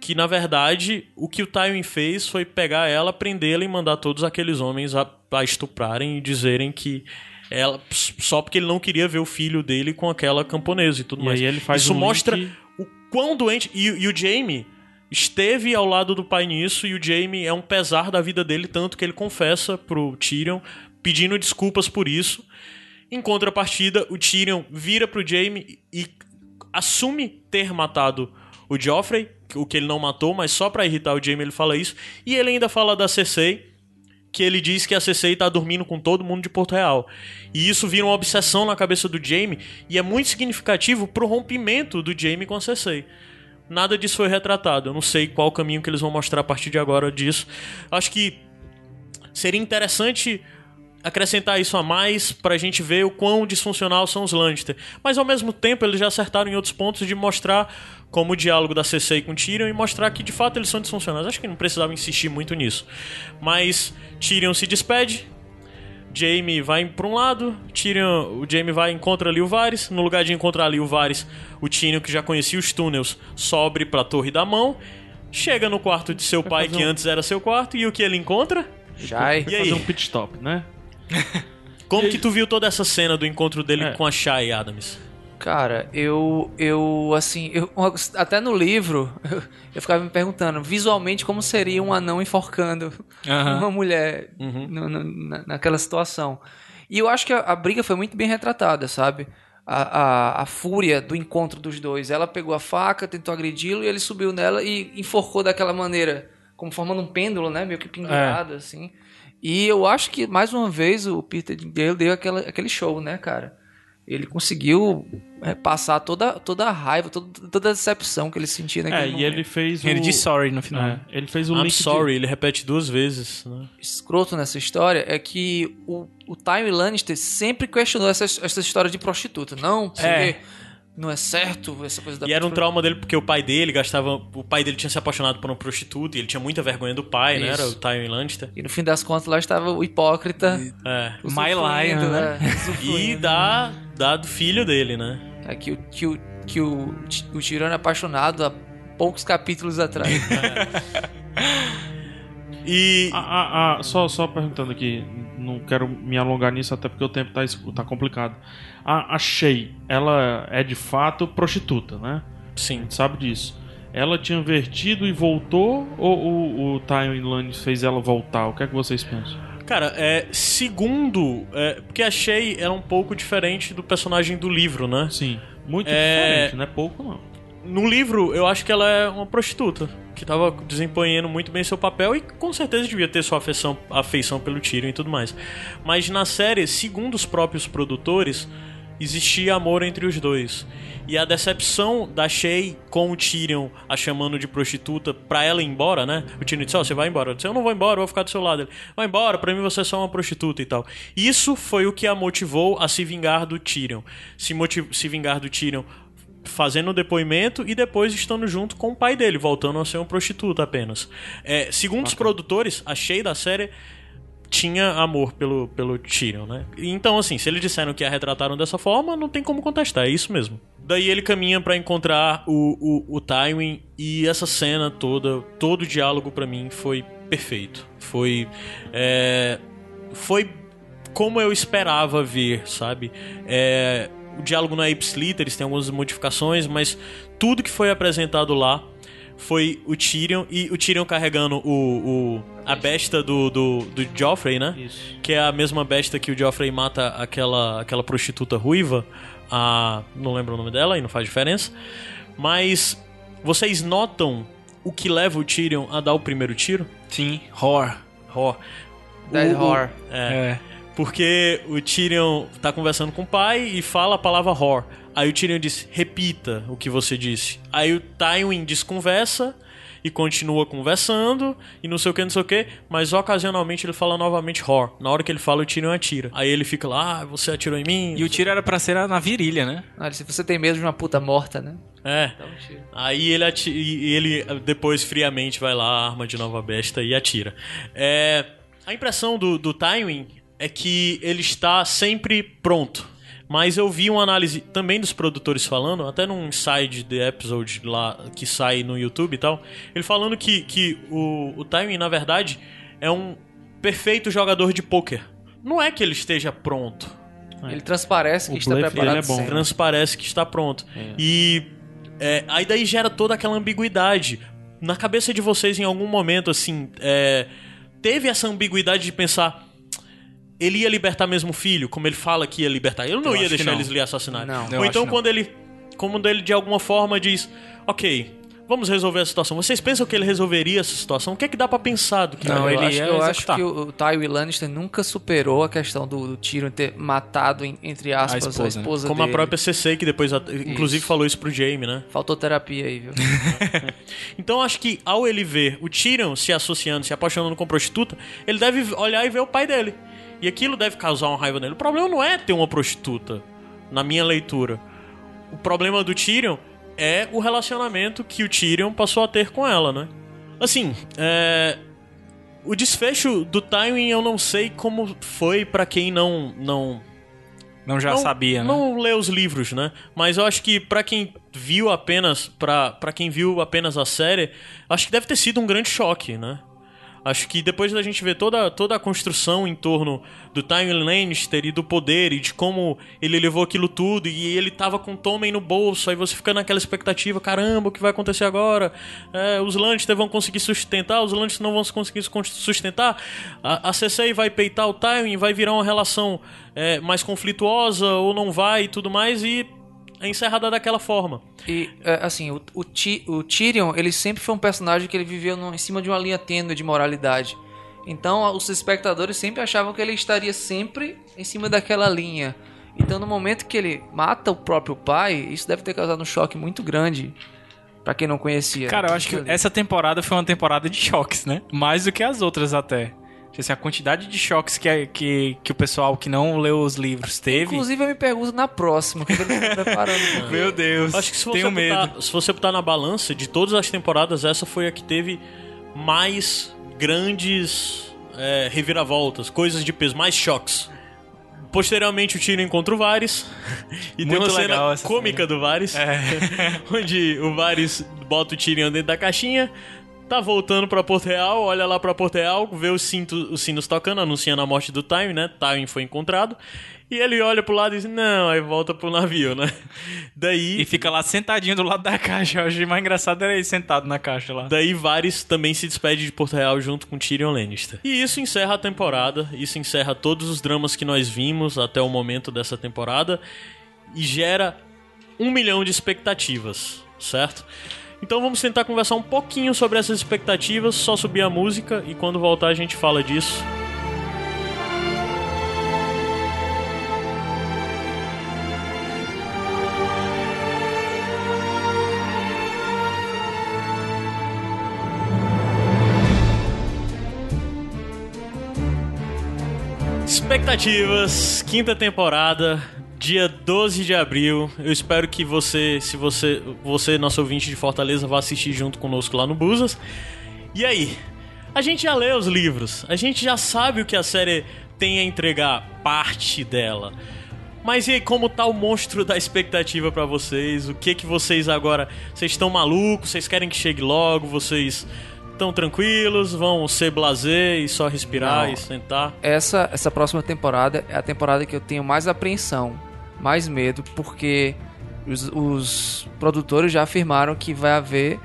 Que na verdade o que o Tywin fez foi pegar ela, prendê-la e mandar todos aqueles homens a, a estuprarem e dizerem que ela só porque ele não queria ver o filho dele com aquela camponesa e tudo E mais. aí ele faz Isso um mostra link- quão doente e, e o Jaime esteve ao lado do pai nisso e o Jaime é um pesar da vida dele tanto que ele confessa pro Tyrion pedindo desculpas por isso. Em contrapartida, o Tyrion vira pro Jaime e assume ter matado o Joffrey, o que ele não matou, mas só pra irritar o Jaime ele fala isso. E ele ainda fala da Cersei, que ele diz que a Cersei tá dormindo com todo mundo de Porto Real. E isso vira uma obsessão na cabeça do Jaime e é muito significativo pro rompimento do Jaime com a Cersei. Nada disso foi retratado. Eu não sei qual caminho que eles vão mostrar a partir de agora disso. Acho que seria interessante acrescentar isso a mais pra gente ver o quão disfuncional são os Lannister. Mas ao mesmo tempo eles já acertaram em outros pontos de mostrar como o diálogo da Cersei com Tyrion e mostrar que de fato eles são disfuncionais. Acho que não precisava insistir muito nisso. Mas Tyrion se despede, Jaime vai para um lado, Tyrion, o Jaime vai e encontra ali o Varys. No lugar de encontrar ali o Varys, o Tyrion, que já conhecia os túneis, sobe pra Torre da Mão. Chega no quarto de seu pai, que antes era seu quarto, e o que ele encontra? Jai. E aí? fazer um pit stop, né? <laughs> Como que tu viu toda essa cena do encontro dele É. com a Shai Adams? Cara, eu, eu assim, eu, até no livro, eu, <laughs> eu ficava me perguntando visualmente como seria um anão enforcando Aham. uma mulher Uhum. no- no- na, naquela situação. E eu acho que a, a briga foi muito bem retratada, sabe? A, a, a fúria do encontro dos dois. Ela pegou a faca, tentou agredi-lo e ele subiu nela e enforcou daquela maneira, como formando um pêndulo, né? Meio que pendurado, assim. E eu acho que, mais uma vez, o Peter Dinklage deu aquela, aquele show, né, cara? ele conseguiu é, passar toda, toda a raiva, toda, toda a decepção que ele sentia naquele É, e momento. ele fez o... Ele diz sorry no final. É, ele fez o I'm link de- sorry, ele repete duas vezes, né? escroto nessa história é que o, o Tywin Lannister sempre questionou essa, essa história de prostituta. Não, porque É. não é certo essa coisa da E era um trauma dele porque o pai dele gastava. O pai dele tinha se apaixonado por uma prostituta e ele tinha muita vergonha do pai, né? Isso. Era o Tywin Lannister. E no fim das contas lá estava o hipócrita. É. My usufruindo, Lion, né? E da, da do filho dele, né? É que, o- que, o, que o, o tirano é apaixonado há poucos capítulos atrás. <laughs> E. Ah, ah, ah, só, só perguntando aqui, não quero me alongar nisso até porque o tempo tá, tá complicado. A, a ela é de fato prostituta, né? A Sim. gente sabe disso. Ela tinha vertido e voltou ou o, o Tywin Lannister fez ela voltar? O que é que vocês pensam? Cara, é. Segundo. É, porque a Shay era um pouco diferente do personagem do livro, né? Sim, muito É- diferente, não é pouco não. No livro, eu acho que ela é uma prostituta. Que tava desempenhando muito bem seu papel e com certeza devia ter sua afeição, afeição pelo Tyrion e tudo mais. Mas na série, segundo os próprios produtores, existia amor entre os dois. E a decepção da Shay com o Tyrion a chamando de prostituta pra ela ir embora, né? O Tyrion disse, ó, você vai embora. Eu disse, eu não vou embora, eu vou ficar do seu lado. Ele, vai embora, pra mim você é só uma prostituta e tal. Isso foi o que a motivou a se vingar do Tyrion. Se, motiv se vingar do Tyrion fazendo o depoimento e depois estando junto com o pai dele, voltando a ser um prostituta apenas. É, segundo os produtores, a Shay da série tinha amor pelo, pelo Tyrion, né? Então, assim, se eles disseram que a retrataram dessa forma, não tem como contestar, é isso mesmo. Daí ele caminha pra encontrar o, o, o Tywin e essa cena toda, todo o diálogo pra mim foi perfeito. Foi. é, foi como eu esperava ver, sabe? É, o diálogo não é ipsiliter, eles têm algumas modificações, mas tudo que foi apresentado lá foi o Tyrion e o Tyrion carregando o, o a besta do, do, do Joffrey, né? Isso. Que é a mesma besta que o Joffrey mata aquela, aquela prostituta ruiva, a não lembro o nome dela e não faz diferença. Mas vocês notam o que leva o Tyrion a dar o primeiro tiro? Sim, horror. Hor. Dead O- Horror. É. Porque o Tyrion tá conversando com o pai e fala a palavra Hor. Aí o Tyrion diz, repita o que você disse. Aí o Tywin desconversa e continua conversando e não sei o que, não sei o que, mas ocasionalmente ele fala novamente Hor. Na hora que ele fala, o Tyrion atira. Aí ele fica lá, ah, você atirou em mim? E o tiro era pra ser na virilha, né? Ah, se você tem medo de uma puta morta, né? É. Dá um tiro. Aí ele, ati- e ele depois friamente vai lá, arma de nova besta e atira. É, a impressão do, do Tywin é que ele está sempre pronto. Mas eu vi uma análise também dos produtores falando, até num inside the episode lá que sai no YouTube e tal, ele falando que, que o, o na verdade, é um perfeito jogador de pôquer. Não é que ele esteja pronto, Ele transparece que O está preparado é bom. sempre. transparece que está pronto. E é, aí daí gera toda aquela ambiguidade. Na cabeça de vocês, em algum momento, assim, é, teve essa ambiguidade de pensar. Ele ia libertar mesmo o filho, como ele fala que ia libertar. Ele não Eu ia deixar não. eles lhe assassinarem. Não. Ou então não. quando ele. Como ele de alguma forma diz. Ok, vamos resolver a situação. Vocês pensam que ele resolveria essa situação? O que é que dá pra pensar do que Não, eu ele acho, ia eu acho que o, Tywin Lannister nunca superou a questão do, do Tyrion ter matado, entre aspas, a esposa, esposa, né? Como a dele. própria CC, que depois, a- inclusive, Isso. falou isso pro Jaime, né? Faltou terapia aí, viu? <laughs> Então acho que ao ele ver o Tyrion se associando, se apaixonando com prostituta, ele deve olhar e ver o pai dele. E aquilo deve causar uma raiva nele. O problema não é ter uma prostituta, na minha leitura. O problema do Tyrion é o relacionamento que o Tyrion passou a ter com ela, né? Assim, é... o desfecho do Tywin eu não sei como foi pra quem não não Não já não, sabia, né? Não lê os livros, né? Mas eu acho que pra quem viu apenas para para quem viu apenas a série, acho que deve ter sido um grande choque, né? Acho que depois da gente ver toda, toda a construção em torno do Tywin Lannister e do poder e de como ele levou aquilo tudo e ele tava com Tommen no bolso, aí você fica naquela expectativa, caramba, o que vai acontecer agora? É, os Lannister vão conseguir sustentar, os Lannister não vão conseguir sustentar, a, a vai peitar o Tywin, vai virar uma relação é, mais conflituosa ou não vai e tudo mais e é encerrada daquela forma. E, é, assim, o, o, o Tyrion, ele sempre foi um personagem que ele viveu no- em cima de uma linha tênue de moralidade. Então, os espectadores sempre achavam que ele estaria sempre em cima daquela linha. Então, no momento que ele mata o próprio pai, isso deve ter causado um choque muito grande pra quem não conhecia. Cara, eu acho que essa temporada foi uma temporada de choques, né? Mais do que as outras até. Assim, a quantidade de choques que, que, que o pessoal que não leu os livros teve. Inclusive, eu me pergunto na próxima, o que eles estão preparando. <laughs> Meu Deus. Acho que se você, botar, se você botar na balança, de todas as temporadas, essa foi a que teve mais grandes é, reviravoltas, coisas de peso, mais choques. Posteriormente, o Tyrion encontra o Varys. <laughs> E tem uma cena cômica do Varys. É. <laughs> onde o Varys bota o Tyrion dentro da caixinha. Tá voltando pra Porto Real, olha lá pra Porto Real, vê os, cinto, os sinos tocando, anunciando a morte do Time, né? Time foi encontrado. E ele olha pro lado e diz, não, aí volta pro navio, né? <laughs> Daí... E fica lá sentadinho do lado da caixa. Eu achei mais engraçado era ele sentado na caixa lá. Daí Varys também se despede de Porto Real junto com Tyrion Lannister. E isso encerra a temporada, isso encerra todos os dramas que nós vimos até o momento dessa temporada e gera um milhão de expectativas, certo? Então vamos tentar conversar um pouquinho sobre essas expectativas, só subir a música e quando voltar a gente fala disso. Expectativas, quinta temporada, dia 12 de abril. Eu espero que você, se você, você, nosso ouvinte de Fortaleza, vá assistir junto conosco lá no Busas. E aí? A gente já lê os livros, a gente já sabe o que a série tem a entregar, parte dela. Mas e aí, como tá o monstro da expectativa pra vocês? O que que vocês agora, vocês estão malucos? Vocês querem que chegue logo? Vocês estão tranquilos? Vão ser blazer e só respirar Não. e sentar? essa, essa próxima temporada é a temporada que eu tenho mais apreensão, mais medo, porque os, os produtores já afirmaram que vai haver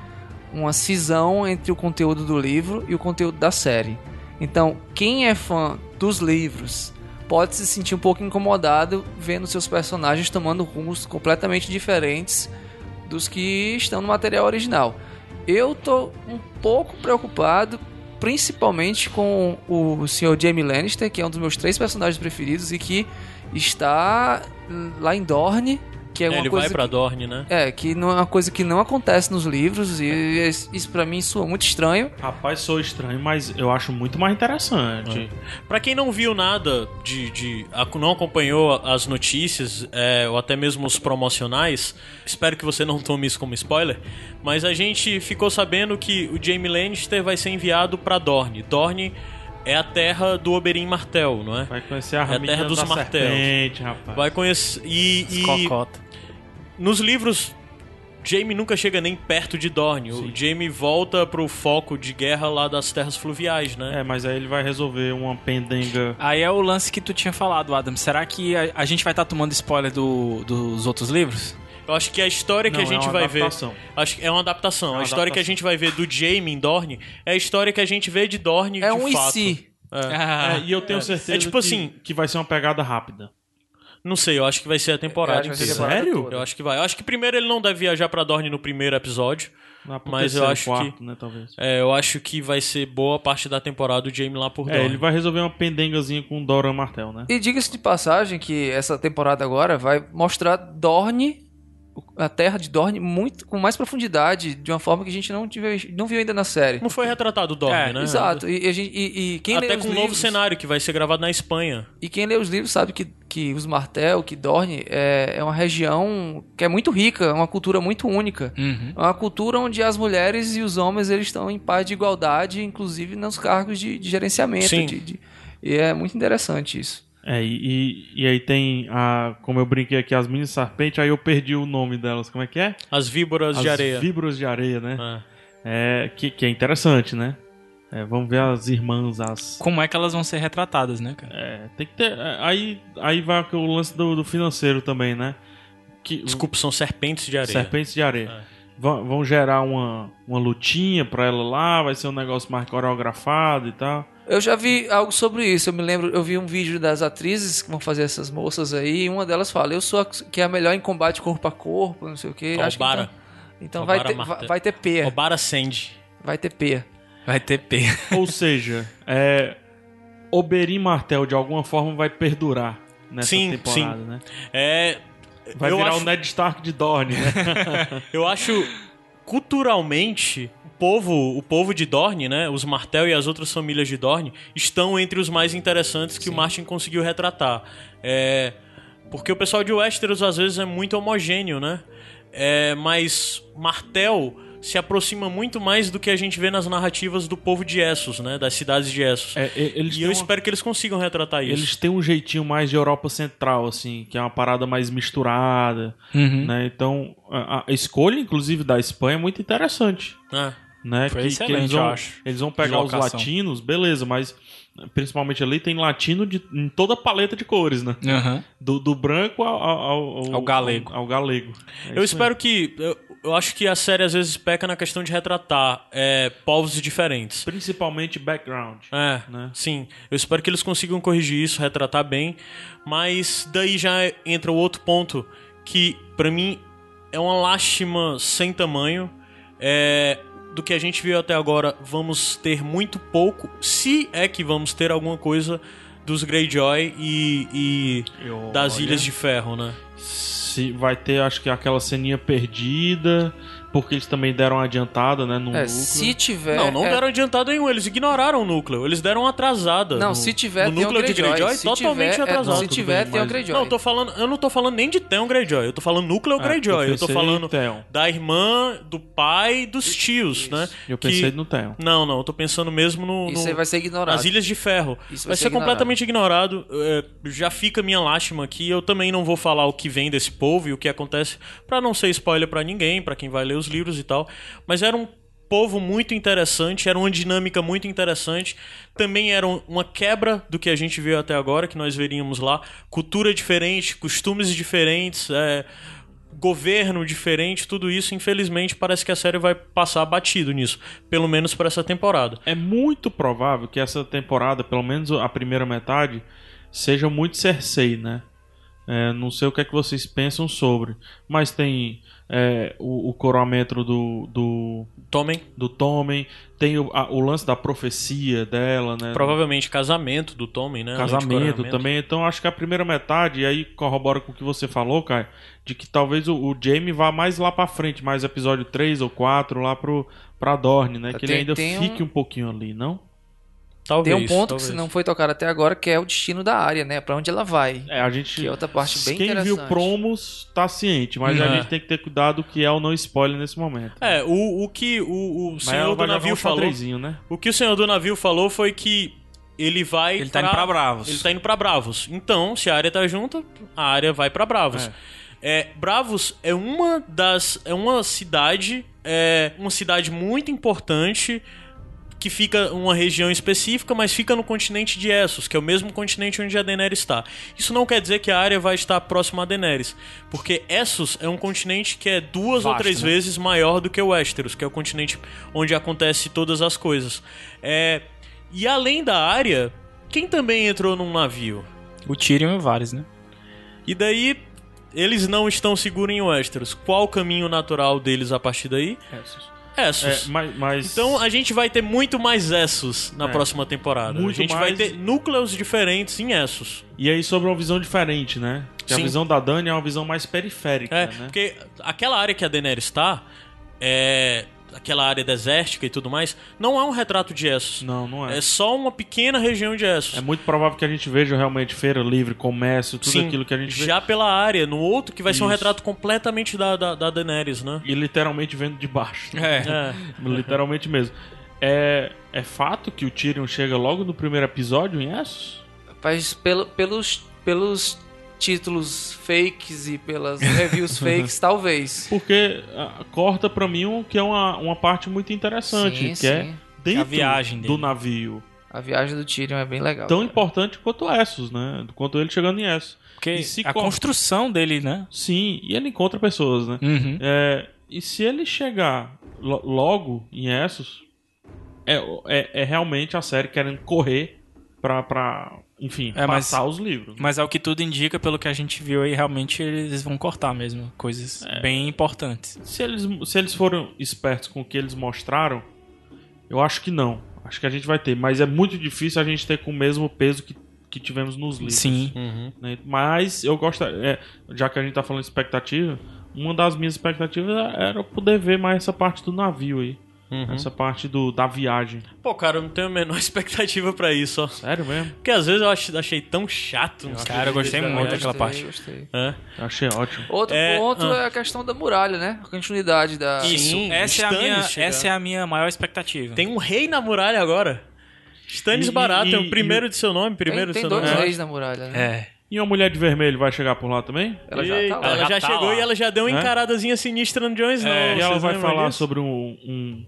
uma cisão entre o conteúdo do livro e o conteúdo da série. Então, quem é fã dos livros pode se sentir um pouco incomodado vendo seus personagens tomando rumos completamente diferentes dos que estão no material original. Eu tô um pouco preocupado, principalmente com o Sr. Jaime Lannister, que é um dos meus três personagens preferidos e que está lá em Dorne, que é É, uma ele coisa vai pra que- Dorne, né? é, que não é uma coisa que não acontece nos livros e isso pra mim soa muito estranho. Rapaz, sou estranho, mas eu acho muito mais interessante. Pra quem não viu nada de, de a- não acompanhou as notícias é, ou até mesmo os promocionais, espero que você não tome isso como spoiler. Mas a gente ficou sabendo que o Jaime Lannister vai ser enviado pra Dorne. Dorne é a terra do Oberyn Martell, não é? Vai conhecer a a raminha terra dos da martelos. serpente, rapaz. Vai conhecer e, e Cocota. nos livros Jaime nunca chega nem perto de Dorne. O Jaime volta pro foco de guerra lá das terras fluviais, né? É, mas aí ele vai resolver uma pendenga. Aí é o lance que tu tinha falado, Adam. Será que a, a gente vai estar tomando spoiler do- dos outros livros? Eu acho que a história que Não, a gente é uma vai adaptação. ver. Acho que é uma adaptação. É uma a história que a adaptação. gente vai ver do Jaime em Dorne é a história que a gente vê de Dorne É de um e fato. se. É. É, e eu tenho é. certeza É tipo que, assim- que vai ser uma pegada rápida. Não sei, eu acho que vai ser a temporada acho que vai ser temporada Sério? toda. Eu acho que vai. Eu acho que primeiro ele não deve viajar pra Dorne no primeiro episódio. Pro Mas eu acho quarto, que- né, talvez. É, eu acho que vai ser boa parte da temporada o Jaime lá por Dorne. É, ele vai resolver uma pendengazinha com o Doran Martel, né? E diga-se de passagem que essa temporada agora vai mostrar Dorne, a terra de Dorne, muito com mais profundidade, de uma forma que a gente não, tive, não viu ainda na série. Não foi retratado Dorne, É, né? Exato. E, e e- e quem lê Até os com um novo livros- cenário que vai ser gravado na Espanha. E quem lê os livros sabe que, que os Martel, que Dorne, é, é uma região que é muito rica, é uma cultura muito única. Uhum. É uma cultura onde as mulheres e os homens eles estão em paz de igualdade, inclusive nos cargos de, de gerenciamento. Sim. de- de- e é muito interessante isso. É, e, e- aí tem a. Como eu brinquei aqui, as mini serpentes, aí eu perdi o nome delas. Como é que é? As víboras as de areia. Víboras de areia, né? É. É, que, que é interessante, né? É, vamos ver as irmãs, as. Como é que elas vão ser retratadas, né, cara? É, tem que ter. é, Aí, aí vai o lance do, do financeiro também, né? Que, Desculpa, são serpentes de areia. Serpentes de areia. É. Vão, vão gerar uma, uma lutinha pra ela lá, vai ser um negócio mais coreografado e tal. Eu já vi algo sobre isso. Eu me lembro, eu vi um vídeo das atrizes que vão fazer essas moças aí, e uma delas fala: Eu sou a que é a melhor em combate corpo a corpo, não sei o quê. Acho que Obara. então então vai, Obara ter, Martel. vai, vai ter peia. Obara Sandy. Vai ter peia. Vai ter P. <laughs> Ou seja, é, Oberyn Martel de alguma forma vai perdurar. nessa Sim, temporada, sim. né? É. Vai eu virar acho, o Ned Stark de Dorne, né? <laughs> eu acho culturalmente povo, o povo de Dorne, né, os Martel e as outras famílias de Dorne estão entre os mais interessantes que o Martin conseguiu retratar. É, porque o pessoal de Westeros às vezes é muito homogêneo, né? É, mas Martel se aproxima muito mais do que a gente vê nas narrativas do povo de Essos, né, das cidades de Essos. É, e- e eu uma- espero que eles consigam retratar isso. Eles têm um jeitinho mais de Europa Central, assim, que é uma parada mais misturada, Uhum. né? Então, a, a escolha, inclusive, da Espanha é muito interessante, É. né? Foi que, que eles vão, eu acho. Eles vão pegar os latinos, beleza, mas principalmente ali tem latino de, em toda a paleta de cores, né? Aham. Do, do branco ao, ao, Ao galego. Ao, ao galego. É Eu espero que. Eu, eu acho que a série às vezes peca na questão de retratar é, povos diferentes. Principalmente background. É, Né? sim. Eu espero que eles consigam corrigir isso, retratar bem. Mas daí já entra o outro ponto que, pra mim, é uma lástima sem tamanho. É, do que a gente viu até agora, vamos ter muito pouco, se é que vamos ter alguma coisa dos Greyjoy e, e Eu- das olha, Ilhas de Ferro, né? Se vai ter, acho que aquela ceninha perdida, porque eles também deram adiantada, né? No É, núcleo. se tiver. Não, não é, deram adiantado nenhum, eles ignoraram o núcleo, eles deram atrasada. Não, no- se tiver, no o núcleo de Greyjoy. Se totalmente tiver, é, atrasado. se tiver, bem, tem o mas- Greyjoy. Não, eu tô falando, eu não tô falando nem de Theon Greyjoy, eu tô falando núcleo É, Greyjoy, eu tô falando da irmã, do pai e dos tios, né? Eu Que- pensei no Theon. Não, não, eu tô pensando mesmo no, Isso no- aí vai ser ignorado. nas Ilhas de Ferro. Isso vai, vai ser, ser ignorado. completamente ignorado. É, já fica minha lástima aqui. Eu também não vou falar o que vem desse povo e o que acontece, pra não ser spoiler pra ninguém, pra quem vai ler os livros e tal. Mas era um povo muito interessante, era uma dinâmica muito interessante. Também era um- uma quebra do que a gente viu até agora, que nós veríamos lá. Cultura diferente, costumes diferentes, é, governo diferente, tudo isso, infelizmente, parece que a série vai passar batido nisso. Pelo menos para essa temporada. É muito provável que essa temporada, pelo menos a primeira metade, seja muito Cersei, né? É, não sei o que é que vocês pensam sobre, mas tem é, o, o coroamento do, do, Tomem. do Tommen, tem o, a- o lance da profecia dela, né? Provavelmente casamento do Tommen, né? Casamento também. Então acho que a primeira metade, e aí corrobora com o que você falou, Kai, de que talvez o, o Jaime vá mais lá pra frente, mais episódio 3 ou 4, lá pro, pra Dorne, né? Que ele Tem- ainda tem fique um- um pouquinho ali, não? Talvez. Tem um ponto talvez. que não foi tocado até agora, que é o destino da área, né? Pra onde ela vai. É, a gente. Que é outra parte bem Quem interessante. viu promos tá ciente, mas a É. gente tem que ter cuidado que é o não spoiler nesse momento. É, o, o que o, o senhor do navio um falou. né? O que o senhor do navio falou foi que ele vai. Ele tá indo pra Bravos. Ele tá indo pra Bravos. Então, se a área tá junto, a área vai pra Bravos. É, Bravos é uma das. É uma cidade. É uma cidade muito importante. Que fica uma região específica, mas fica no continente de Essos, que é o mesmo continente onde a Daenerys está. Isso não quer dizer que a área vai estar próxima a Daenerys, porque Essos é um continente que é duas ou Vasto, três né? vezes maior do que o Westeros, que é o continente onde acontece todas as coisas. É, e além da área, quem também entrou num navio? O Tyrion e o Varys, né? E daí eles não estão seguros em Westeros. Qual o caminho natural deles a partir daí? É, Essos. mas, mas- Então a gente vai ter muito mais Essos na É. próxima temporada. Muito a gente mais- vai ter núcleos diferentes em Essos. E aí sobre uma visão diferente, né? Que a Sim. visão da Dani é uma visão mais periférica, É, né? porque aquela área que a Daenerys está, é, aquela área desértica e tudo mais, não é um retrato de Essos. Não, não é. É só uma pequena região de Essos. É muito provável que a gente veja realmente feira livre, comércio, tudo Sim, aquilo que a gente vê. já pela área, no outro que vai ser um Isso. retrato completamente da, da, da Daenerys, né? E literalmente vendo de baixo. É. É. <laughs> Literalmente mesmo. É, é fato que o Tyrion chega logo no primeiro episódio em Essos? Mas pelo, pelos, pelos títulos fakes e pelas reviews <laughs> fakes, talvez. Porque ah, corta pra mim um, que é uma, uma parte muito interessante, Sim, que sim. é dentro A viagem do navio. A viagem do Tyrion é bem legal. Tão cara. importante quanto Essos, né? Quanto ele chegando em Essos. Porque a cor- construção dele, né? Sim, e ele encontra pessoas, né? Uhum. É, e se ele chegar lo- logo em Essos, é, é, é realmente a série querendo correr pra, pra enfim, É, mas- passar os livros. Mas ao que tudo indica, pelo que a gente viu aí, realmente eles vão cortar mesmo. Coisas É. bem importantes. Se eles, se eles foram espertos com o que eles mostraram, eu acho que não. Acho que a gente vai ter, mas é muito difícil a gente ter com o mesmo peso que, que tivemos nos livros. Sim. né? Mas eu gosto, é, já que a gente tá falando de expectativa, uma das minhas expectativas era poder ver mais essa parte do navio aí. Essa parte do, da viagem. Pô, cara, eu não tenho a menor <laughs> expectativa pra isso, ó. Sério mesmo? Porque às vezes eu ach- achei tão chato. uns Cara, eu gostei muito daquela parte. gostei. É. Eu achei ótimo. Outro É, ponto ah. é a questão da muralha, né? A continuidade da. Isso. Sim, essa é, a minha, essa é a minha maior expectativa. Tem um rei na muralha agora. Stannis E- Barato é e- o primeiro de seu nome, primeiro tem de tem seu dois nome. reis na muralha, né? É. E uma mulher de vermelho vai chegar por lá também? Ela já tá lá. ela já, já tá chegou lá. e ela já deu uma Né? encaradazinha sinistra no Jon Snow. e ela vai falar disso? sobre um, um,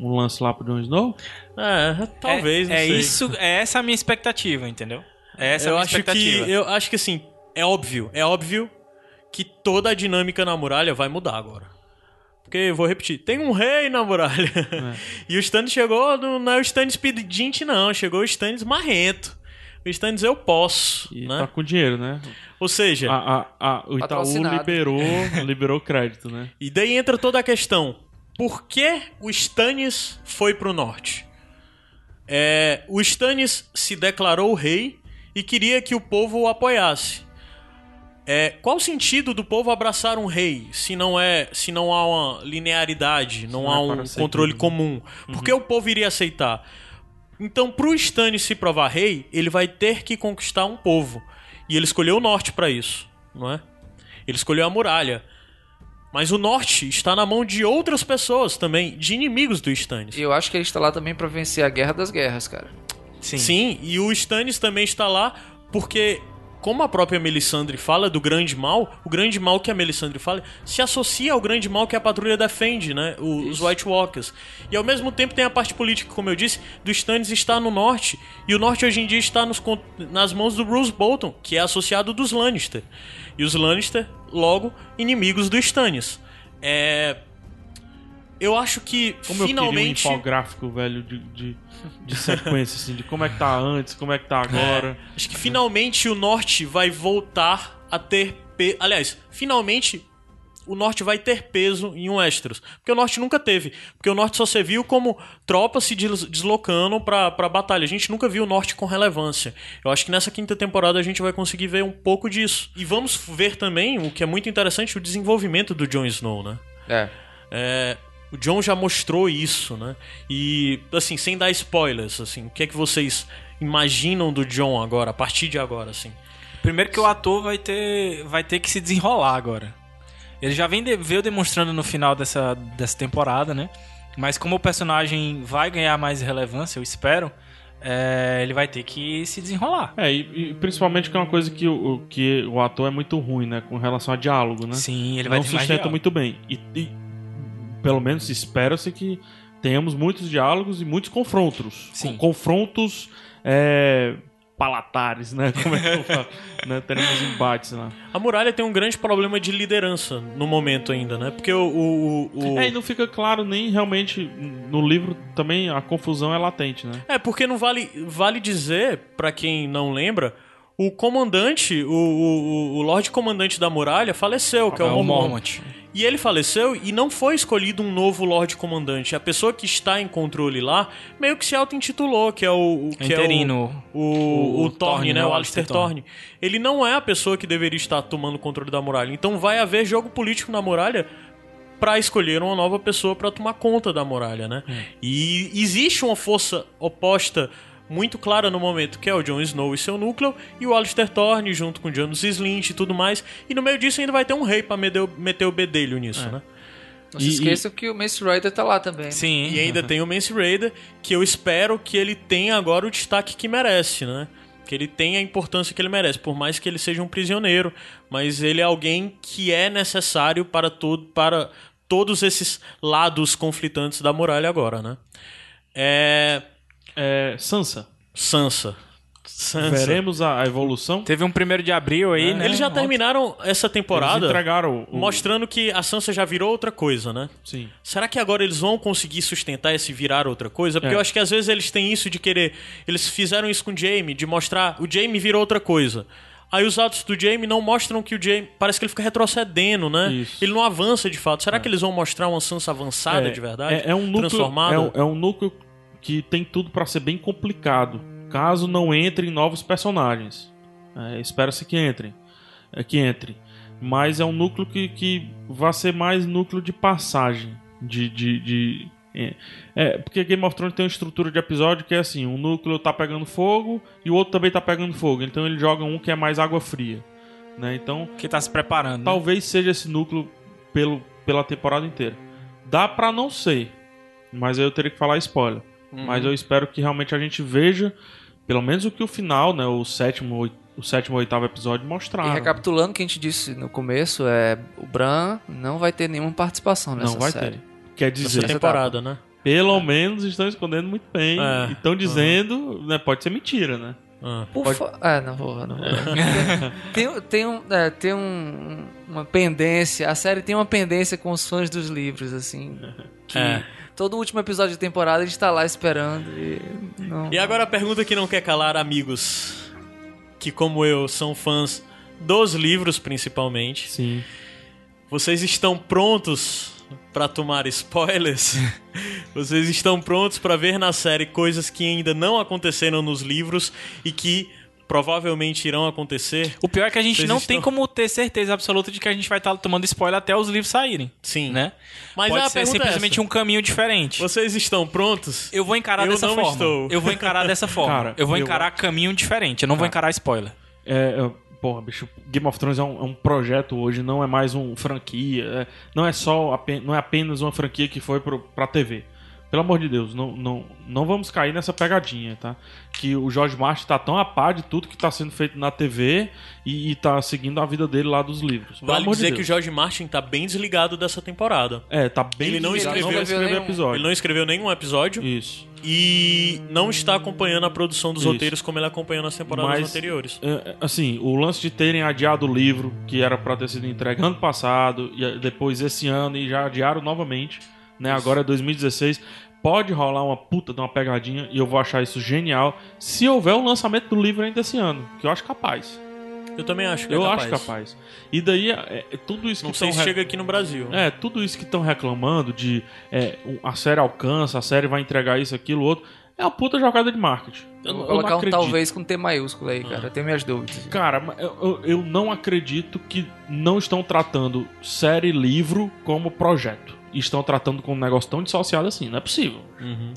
um lance lá pro Jon Snow? É, talvez, é, não é sei. isso, é essa a minha expectativa, entendeu? Essa é a eu minha acho expectativa. que eu acho que assim, é óbvio, é óbvio que toda a dinâmica na muralha vai mudar agora. Porque, vou repetir, tem um rei na muralha. <laughs> e o Stannis chegou, não, não é o Stannis pedinte não, chegou o Stannis marrento. O Stannis eu posso, E né? tá com dinheiro, né? Ou seja, A, a, a- o Itaú liberou, liberou crédito, né? E daí entra toda a questão. Por que o Stannis foi pro norte? É, o Stannis se declarou rei e queria que o povo o apoiasse. É, qual o sentido do povo abraçar um rei se não é, se não há uma linearidade, não, não há é um para controle tudo. comum? Por que o povo iria aceitar? Então, pro Stannis se provar rei, ele vai ter que conquistar um povo. E ele escolheu o norte pra isso, não é? Ele escolheu a muralha. Mas o norte está na mão de outras pessoas também, de inimigos do Stannis. E eu acho que ele está lá também pra vencer a guerra das guerras, cara. Sim. Sim, e o Stannis também está lá porque, como a própria Melisandre fala do grande mal, o grande mal que a Melisandre fala se associa ao grande mal que a patrulha defende, né? O- os White Walkers. E ao mesmo tempo tem a parte política, como eu disse, do Stannis estar no norte. E o norte hoje em dia está nos nas mãos do Bruce Bolton, que é associado dos Lannister. E os Lannister, logo, inimigos do Stannis. É. Eu acho que Como finalmente. eu queria um infográfico, velho, de, de, de sequência, assim, de como é que tá antes, como é que tá agora. Acho que finalmente o norte vai voltar a ter peso. Aliás, finalmente o norte vai ter peso em Westeros. Porque o norte nunca teve. Porque o norte só se viu como tropas se des- deslocando pra, pra batalha. A gente nunca viu o norte com relevância. Eu acho que nessa quinta temporada a gente vai conseguir ver um pouco disso. E vamos ver também, o que é muito interessante, o desenvolvimento do Jon Snow, né? É. É, o John já mostrou isso, né? E, assim, sem dar spoilers, assim, o que é que vocês imaginam do John agora, a partir de agora, assim? Primeiro que o ator vai ter, vai ter que se desenrolar agora. Ele já vem de- veio demonstrando no final dessa, dessa temporada, né? Mas como o personagem vai ganhar mais relevância, eu espero, é, ele vai ter que se desenrolar. É, e, e principalmente que é uma coisa que o, que o ator é muito ruim, né? Com relação a diálogo, né? Sim, ele vai Não ter sustenta muito bem. E, e pelo menos espera-se que tenhamos muitos diálogos e muitos confrontos. Sim. Confrontos é, palatares, né? <laughs> Como é que eu falo? né? Teremos embates lá. A muralha tem um grande problema de liderança no momento ainda, né? Porque o. o, o- o- É, e não fica claro nem realmente no livro também a confusão é latente, né? É, porque não vale, vale dizer, pra quem não lembra, o comandante, o, o, o Lorde Comandante da Muralha faleceu, que é, É o o Mormont. Mormont. E ele faleceu e não foi escolhido um novo Lorde Comandante. A pessoa que está em controle lá meio que se auto-intitulou, que é o. o que Interino. É o, o, o, O Thorne, Thorne, né? né? O Alistair Alistair Thorne. Ele não é a pessoa que deveria estar tomando o controle da muralha. Então vai haver jogo político na muralha para escolher uma nova pessoa para tomar conta da muralha, né? E existe uma força oposta muito clara no momento, que é o Jon Snow e seu núcleo, e o Alistair Thorne junto com o Janus Slint e tudo mais. E no meio disso ainda vai ter um rei pra meter o, meter o bedelho nisso, né? Não E- se esqueçam que o Mace Rider tá lá também. Sim. E ainda tem o Mance Raider, que eu espero que ele tenha agora o destaque que merece, né? Que ele tenha a importância que ele merece, por mais que ele seja um prisioneiro, mas ele é alguém que é necessário para todo, para todos esses lados conflitantes da muralha agora, né? É É, Sansa. Sansa. Sansa. Veremos a, a evolução. Teve um primeiro de abril aí, né? Eles já terminaram essa Eles temporada entregaram o, o- mostrando que a Sansa já virou outra coisa, né? Sim. Será que agora eles vão conseguir sustentar esse virar outra coisa? Porque É. eu acho que às vezes eles têm isso de querer. Eles fizeram isso com o Jaime, de mostrar. O Jaime virou outra coisa. Aí os atos do Jaime não mostram que o Jaime. Parece que ele fica retrocedendo, né? Isso. Ele não avança de fato. Será que eles vão mostrar uma Sansa avançada de verdade? É, é um núcleo, Transformada? é um, é um núcleo que tem tudo pra ser bem complicado. caso não entrem novos personagens. É, Espera-se que entrem. É, que entre. Mas é um núcleo que, que vai ser mais núcleo de passagem. De. de, de é, é, porque Game of Thrones tem uma estrutura de episódio que é assim: um núcleo tá pegando fogo e o outro também tá pegando fogo. Então ele joga um que é mais água fria. Né? Então Que tá se preparando. né? talvez seja esse núcleo pelo, pela temporada inteira. Dá pra não ser, mas aí eu teria que falar spoiler. Mas eu espero que realmente a gente veja, pelo menos o que o final, né, o sétimo, o sétimo ou oitavo episódio E mostraram. recapitulando o que a gente disse no começo, é o Bran não vai ter nenhuma participação nessa não vai série. ter. Quer Essa dizer, temporada, né? pelo menos estão escondendo muito bem. É. E estão dizendo, né, pode ser mentira, né? Ah. Por Pode- fa- É, não vou, não vou. <laughs> tem, tem, um, é, tem um- uma pendência, a série tem uma pendência com os fãs dos livros, assim. Que É. todo último episódio de temporada a gente tá lá esperando e. Não... E agora a pergunta que não quer calar, amigos, que como eu são fãs dos livros principalmente, Sim. vocês estão prontos pra tomar spoilers? <laughs> vocês estão prontos pra ver na série coisas que ainda não aconteceram nos livros e que provavelmente irão acontecer? O pior é que a gente Vocês não estão- tem como ter certeza absoluta de que a gente vai estar tomando spoiler até os livros saírem, Sim. né? Mas Pode a ser é simplesmente essa. um caminho diferente. Vocês estão prontos? Eu vou encarar Eu dessa não forma. estou. Eu vou encarar dessa <laughs> forma. Cara, eu vou eu encarar caminho diferente. Eu não vou encarar spoiler. É, é, porra, bicho, Game of Thrones é um, é um projeto hoje, não é mais um franquia, é- não é só não é apenas uma franquia que foi pro, pra TV. Pelo amor de Deus, não, não, não vamos cair nessa pegadinha, tá? Que o George Martin tá tão a par de tudo que tá sendo feito na TV e, e tá seguindo a vida dele lá dos livros. Pelo Vale amor de dizer que o. Jorge Martin tá bem desligado dessa temporada. É, tá bem Ele não desligado, escreveu- vai escrever nenhum- episódio. Ele não escreveu nenhum episódio Isso. e não está acompanhando a produção dos Isso. roteiros como ele acompanhou nas temporadas Mas- anteriores. É, assim, o lance de terem adiado o livro, que era pra ter sido entregue ano passado, e depois esse ano, e já adiaram novamente, né? Agora é 2016. Pode rolar uma puta de uma pegadinha, e eu vou achar isso genial, se houver o lançamento do livro ainda esse ano, que eu acho capaz. Eu também acho que eu é capaz. acho capaz. E daí, é, é tudo isso Não que sei se re- chega aqui no Brasil. é, tudo isso que estão reclamando de é, a série alcança, a série vai entregar isso, aquilo, outro, é uma puta jogada de marketing. Eu, Eu colocar um talvez com T maiúsculo aí, cara. Eu tenho minhas dúvidas. Cara, eu- eu não acredito que não estão tratando série livro como projeto. Estão tratando como um negócio tão dissociado assim. Não é possível. Uhum.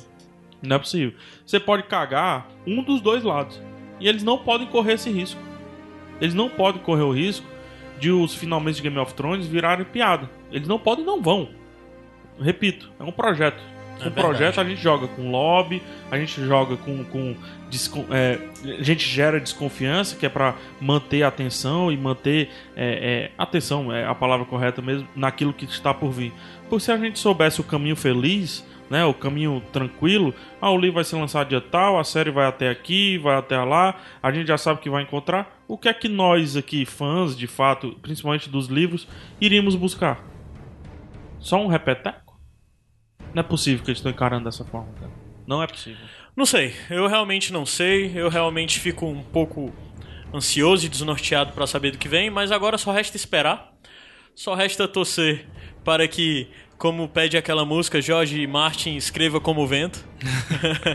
Não é possível. Você pode cagar um dos dois lados. E eles não podem correr esse risco. Eles não podem correr o risco de os finalmente de Game of Thrones virarem piada. Eles não podem e não vão. Repito, é um projeto. É um projeto a gente joga com lobby, a gente joga com. com é, a gente gera desconfiança, que é pra manter a atenção e manter. É, é, atenção é a palavra correta mesmo, naquilo que está por vir. Porque se a gente soubesse o caminho feliz, né, o caminho tranquilo, ah, o livro vai ser lançado dia tal, a série vai até aqui, vai até lá, a gente já sabe o que vai encontrar. O que é que nós aqui, fãs, de fato, principalmente dos livros, iríamos buscar? Só um repeteco? Não é possível que eles estão encarando dessa forma, cara. Não é possível. Não sei, eu realmente não sei. Eu realmente fico um pouco ansioso e desnorteado para saber do que vem, mas agora só resta esperar. Só resta torcer para que, como pede aquela música, Jorge Martin escreva como o vento. <laughs>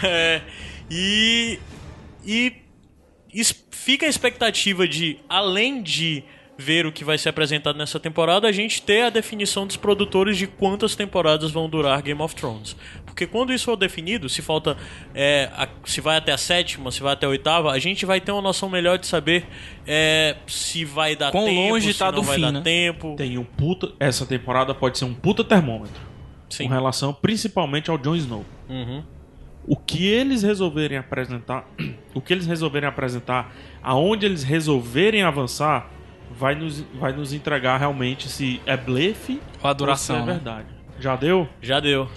<laughs> É, e e fica a expectativa de, além de ver o que vai ser apresentado nessa temporada, a gente ter a definição dos produtores de quantas temporadas vão durar Game of Thrones. Porque quando isso for definido, se falta. é, a- se vai até a sétima, se vai até a oitava, a gente vai ter uma noção melhor de saber é, se vai dar Quão tempo, longe se tá não do vai fim, dar né? tempo. Tem um puta. Essa temporada pode ser um puta termômetro. Sim. Com relação principalmente ao Jon Snow. Uhum. O que eles resolverem apresentar, <clears throat> o que eles resolverem apresentar, aonde eles resolverem avançar, vai nos, vai nos entregar realmente se é blefe Ou a duração, ou se é né? verdade. Já deu? Já deu.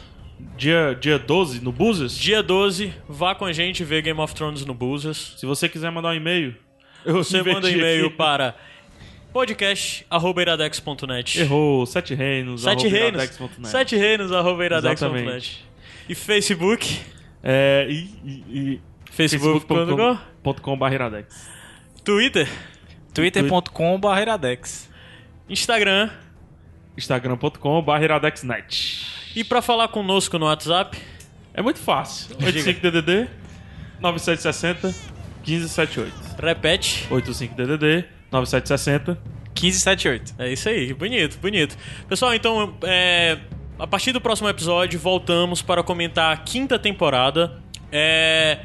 Dia, dia 12 no Buzzers? Dia 12, vá com a gente ver Game of Thrones no Buzzers. Se você quiser mandar um e-mail, Você manda um e-mail aqui. para podcast.iradex.net. Errou, Sete Reinos. Sete Reinos. Sete Reinos, arroba iradex.net. E Facebook, É, e, e, e facebook.com, facebook.com.br iradex. Twitter, twitter.com.br iradex. Instagram. instagram.com.br iradexnet. E pra falar conosco no WhatsApp, É muito fácil. 85DDD 9760 1578. Repete. 85DDD 9760 1578. É isso aí, bonito, bonito. Pessoal, então, é, a partir do próximo episódio, voltamos para comentar a quinta temporada. É,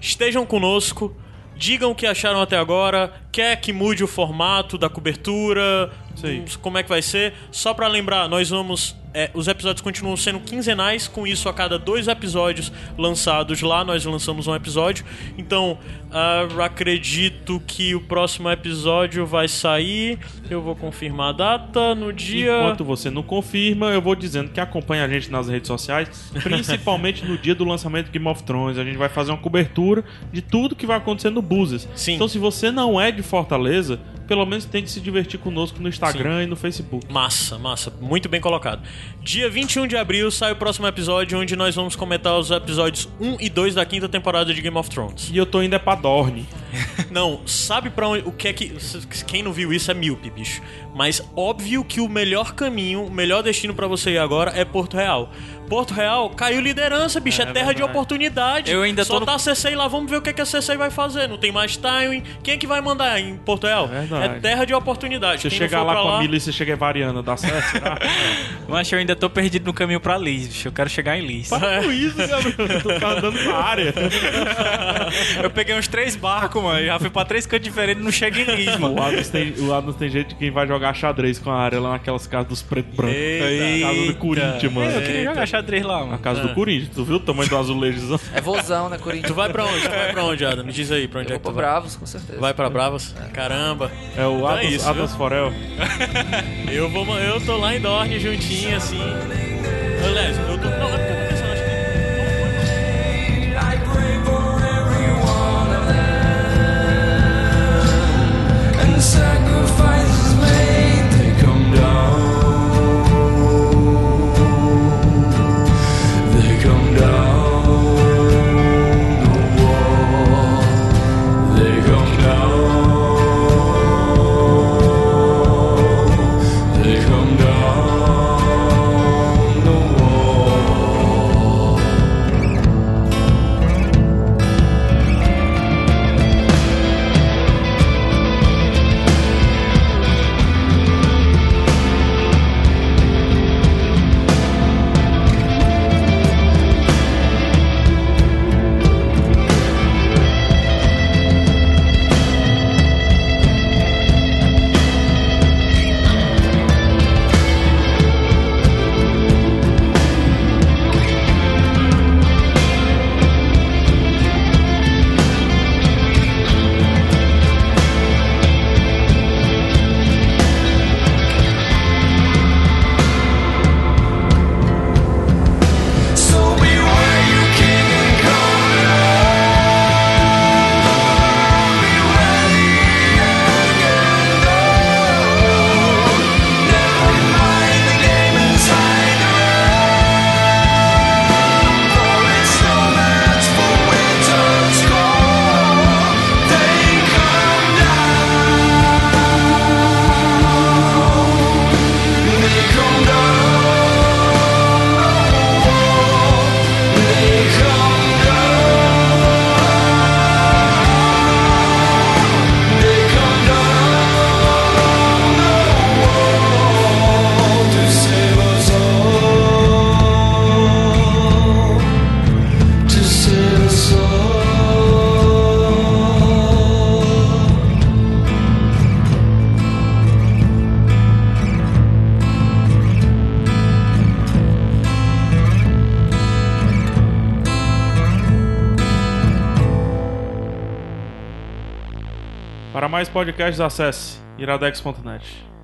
estejam conosco, digam o que acharam até agora, quer que mude o formato da cobertura, aí. hum, como é que vai ser. Só para lembrar, nós vamos. é, os episódios continuam sendo quinzenais, com isso, a cada dois episódios lançados lá, nós lançamos um episódio. Então, ah, acredito que o próximo episódio vai sair. Eu vou confirmar a data no dia. Enquanto você não confirma, eu vou dizendo que acompanha a gente nas redes sociais, principalmente no dia do lançamento de Game of Thrones. A gente vai fazer uma cobertura de tudo que vai acontecer no Buses. Sim. Então, se você não é de Fortaleza, pelo menos tente se divertir conosco no Instagram e no Facebook. Massa, massa. Muito bem colocado. Dia 21 de abril sai o próximo episódio, onde nós vamos comentar os episódios 1 e 2 da quinta temporada de Game of Thrones. E eu tô indo é pra Dorne. <laughs> Não, sabe pra onde. O que é que. Quem não viu isso é míope, bicho. Mas óbvio que o melhor caminho, o melhor destino pra você ir agora é Porto Real. Porto Real caiu liderança, bicho. É, É terra de verdade. oportunidade. Eu ainda Só tô no- tá a CCI lá, vamos ver o que, que a CCI vai fazer. Não tem mais timing. Quem é que vai mandar em Porto Real? É verdade. É terra de oportunidade. Você Quem chegar lá com a milícia, você chega em Variana, dá certo? Será? <laughs> Mas eu ainda tô perdido no caminho pra Lis, bicho. Eu quero chegar em Lis. Para com isso, Gabriel. Tu tá andando pra área. <laughs> Eu peguei uns três barcos, mano. Já fui pra três cantos diferentes e não chego em Lis, mano. O Adams, tem, o Adams tem jeito de quem vai jogar xadrez com a área lá naquelas casas dos preto branco. Eita. casa do Corinthians, mano. Eu queria jogar xadrez lá, Na mano. casa do Corinthians. Tu viu o tamanho do azulejozão? É vozão, né, Corinthians? Tu vai pra onde? Tu vai pra onde, Adam? Me diz aí pra onde Eu é que vou tu pra vai. Bravos, com certeza. Vai pra Bravas? Caramba. É o Então é Adams, isso, Adams Forel. <laughs> Eu vou, eu tô lá em Dorne juntinho assim. Aliás, eu tô. Mais podcasts, acesse iradex.net.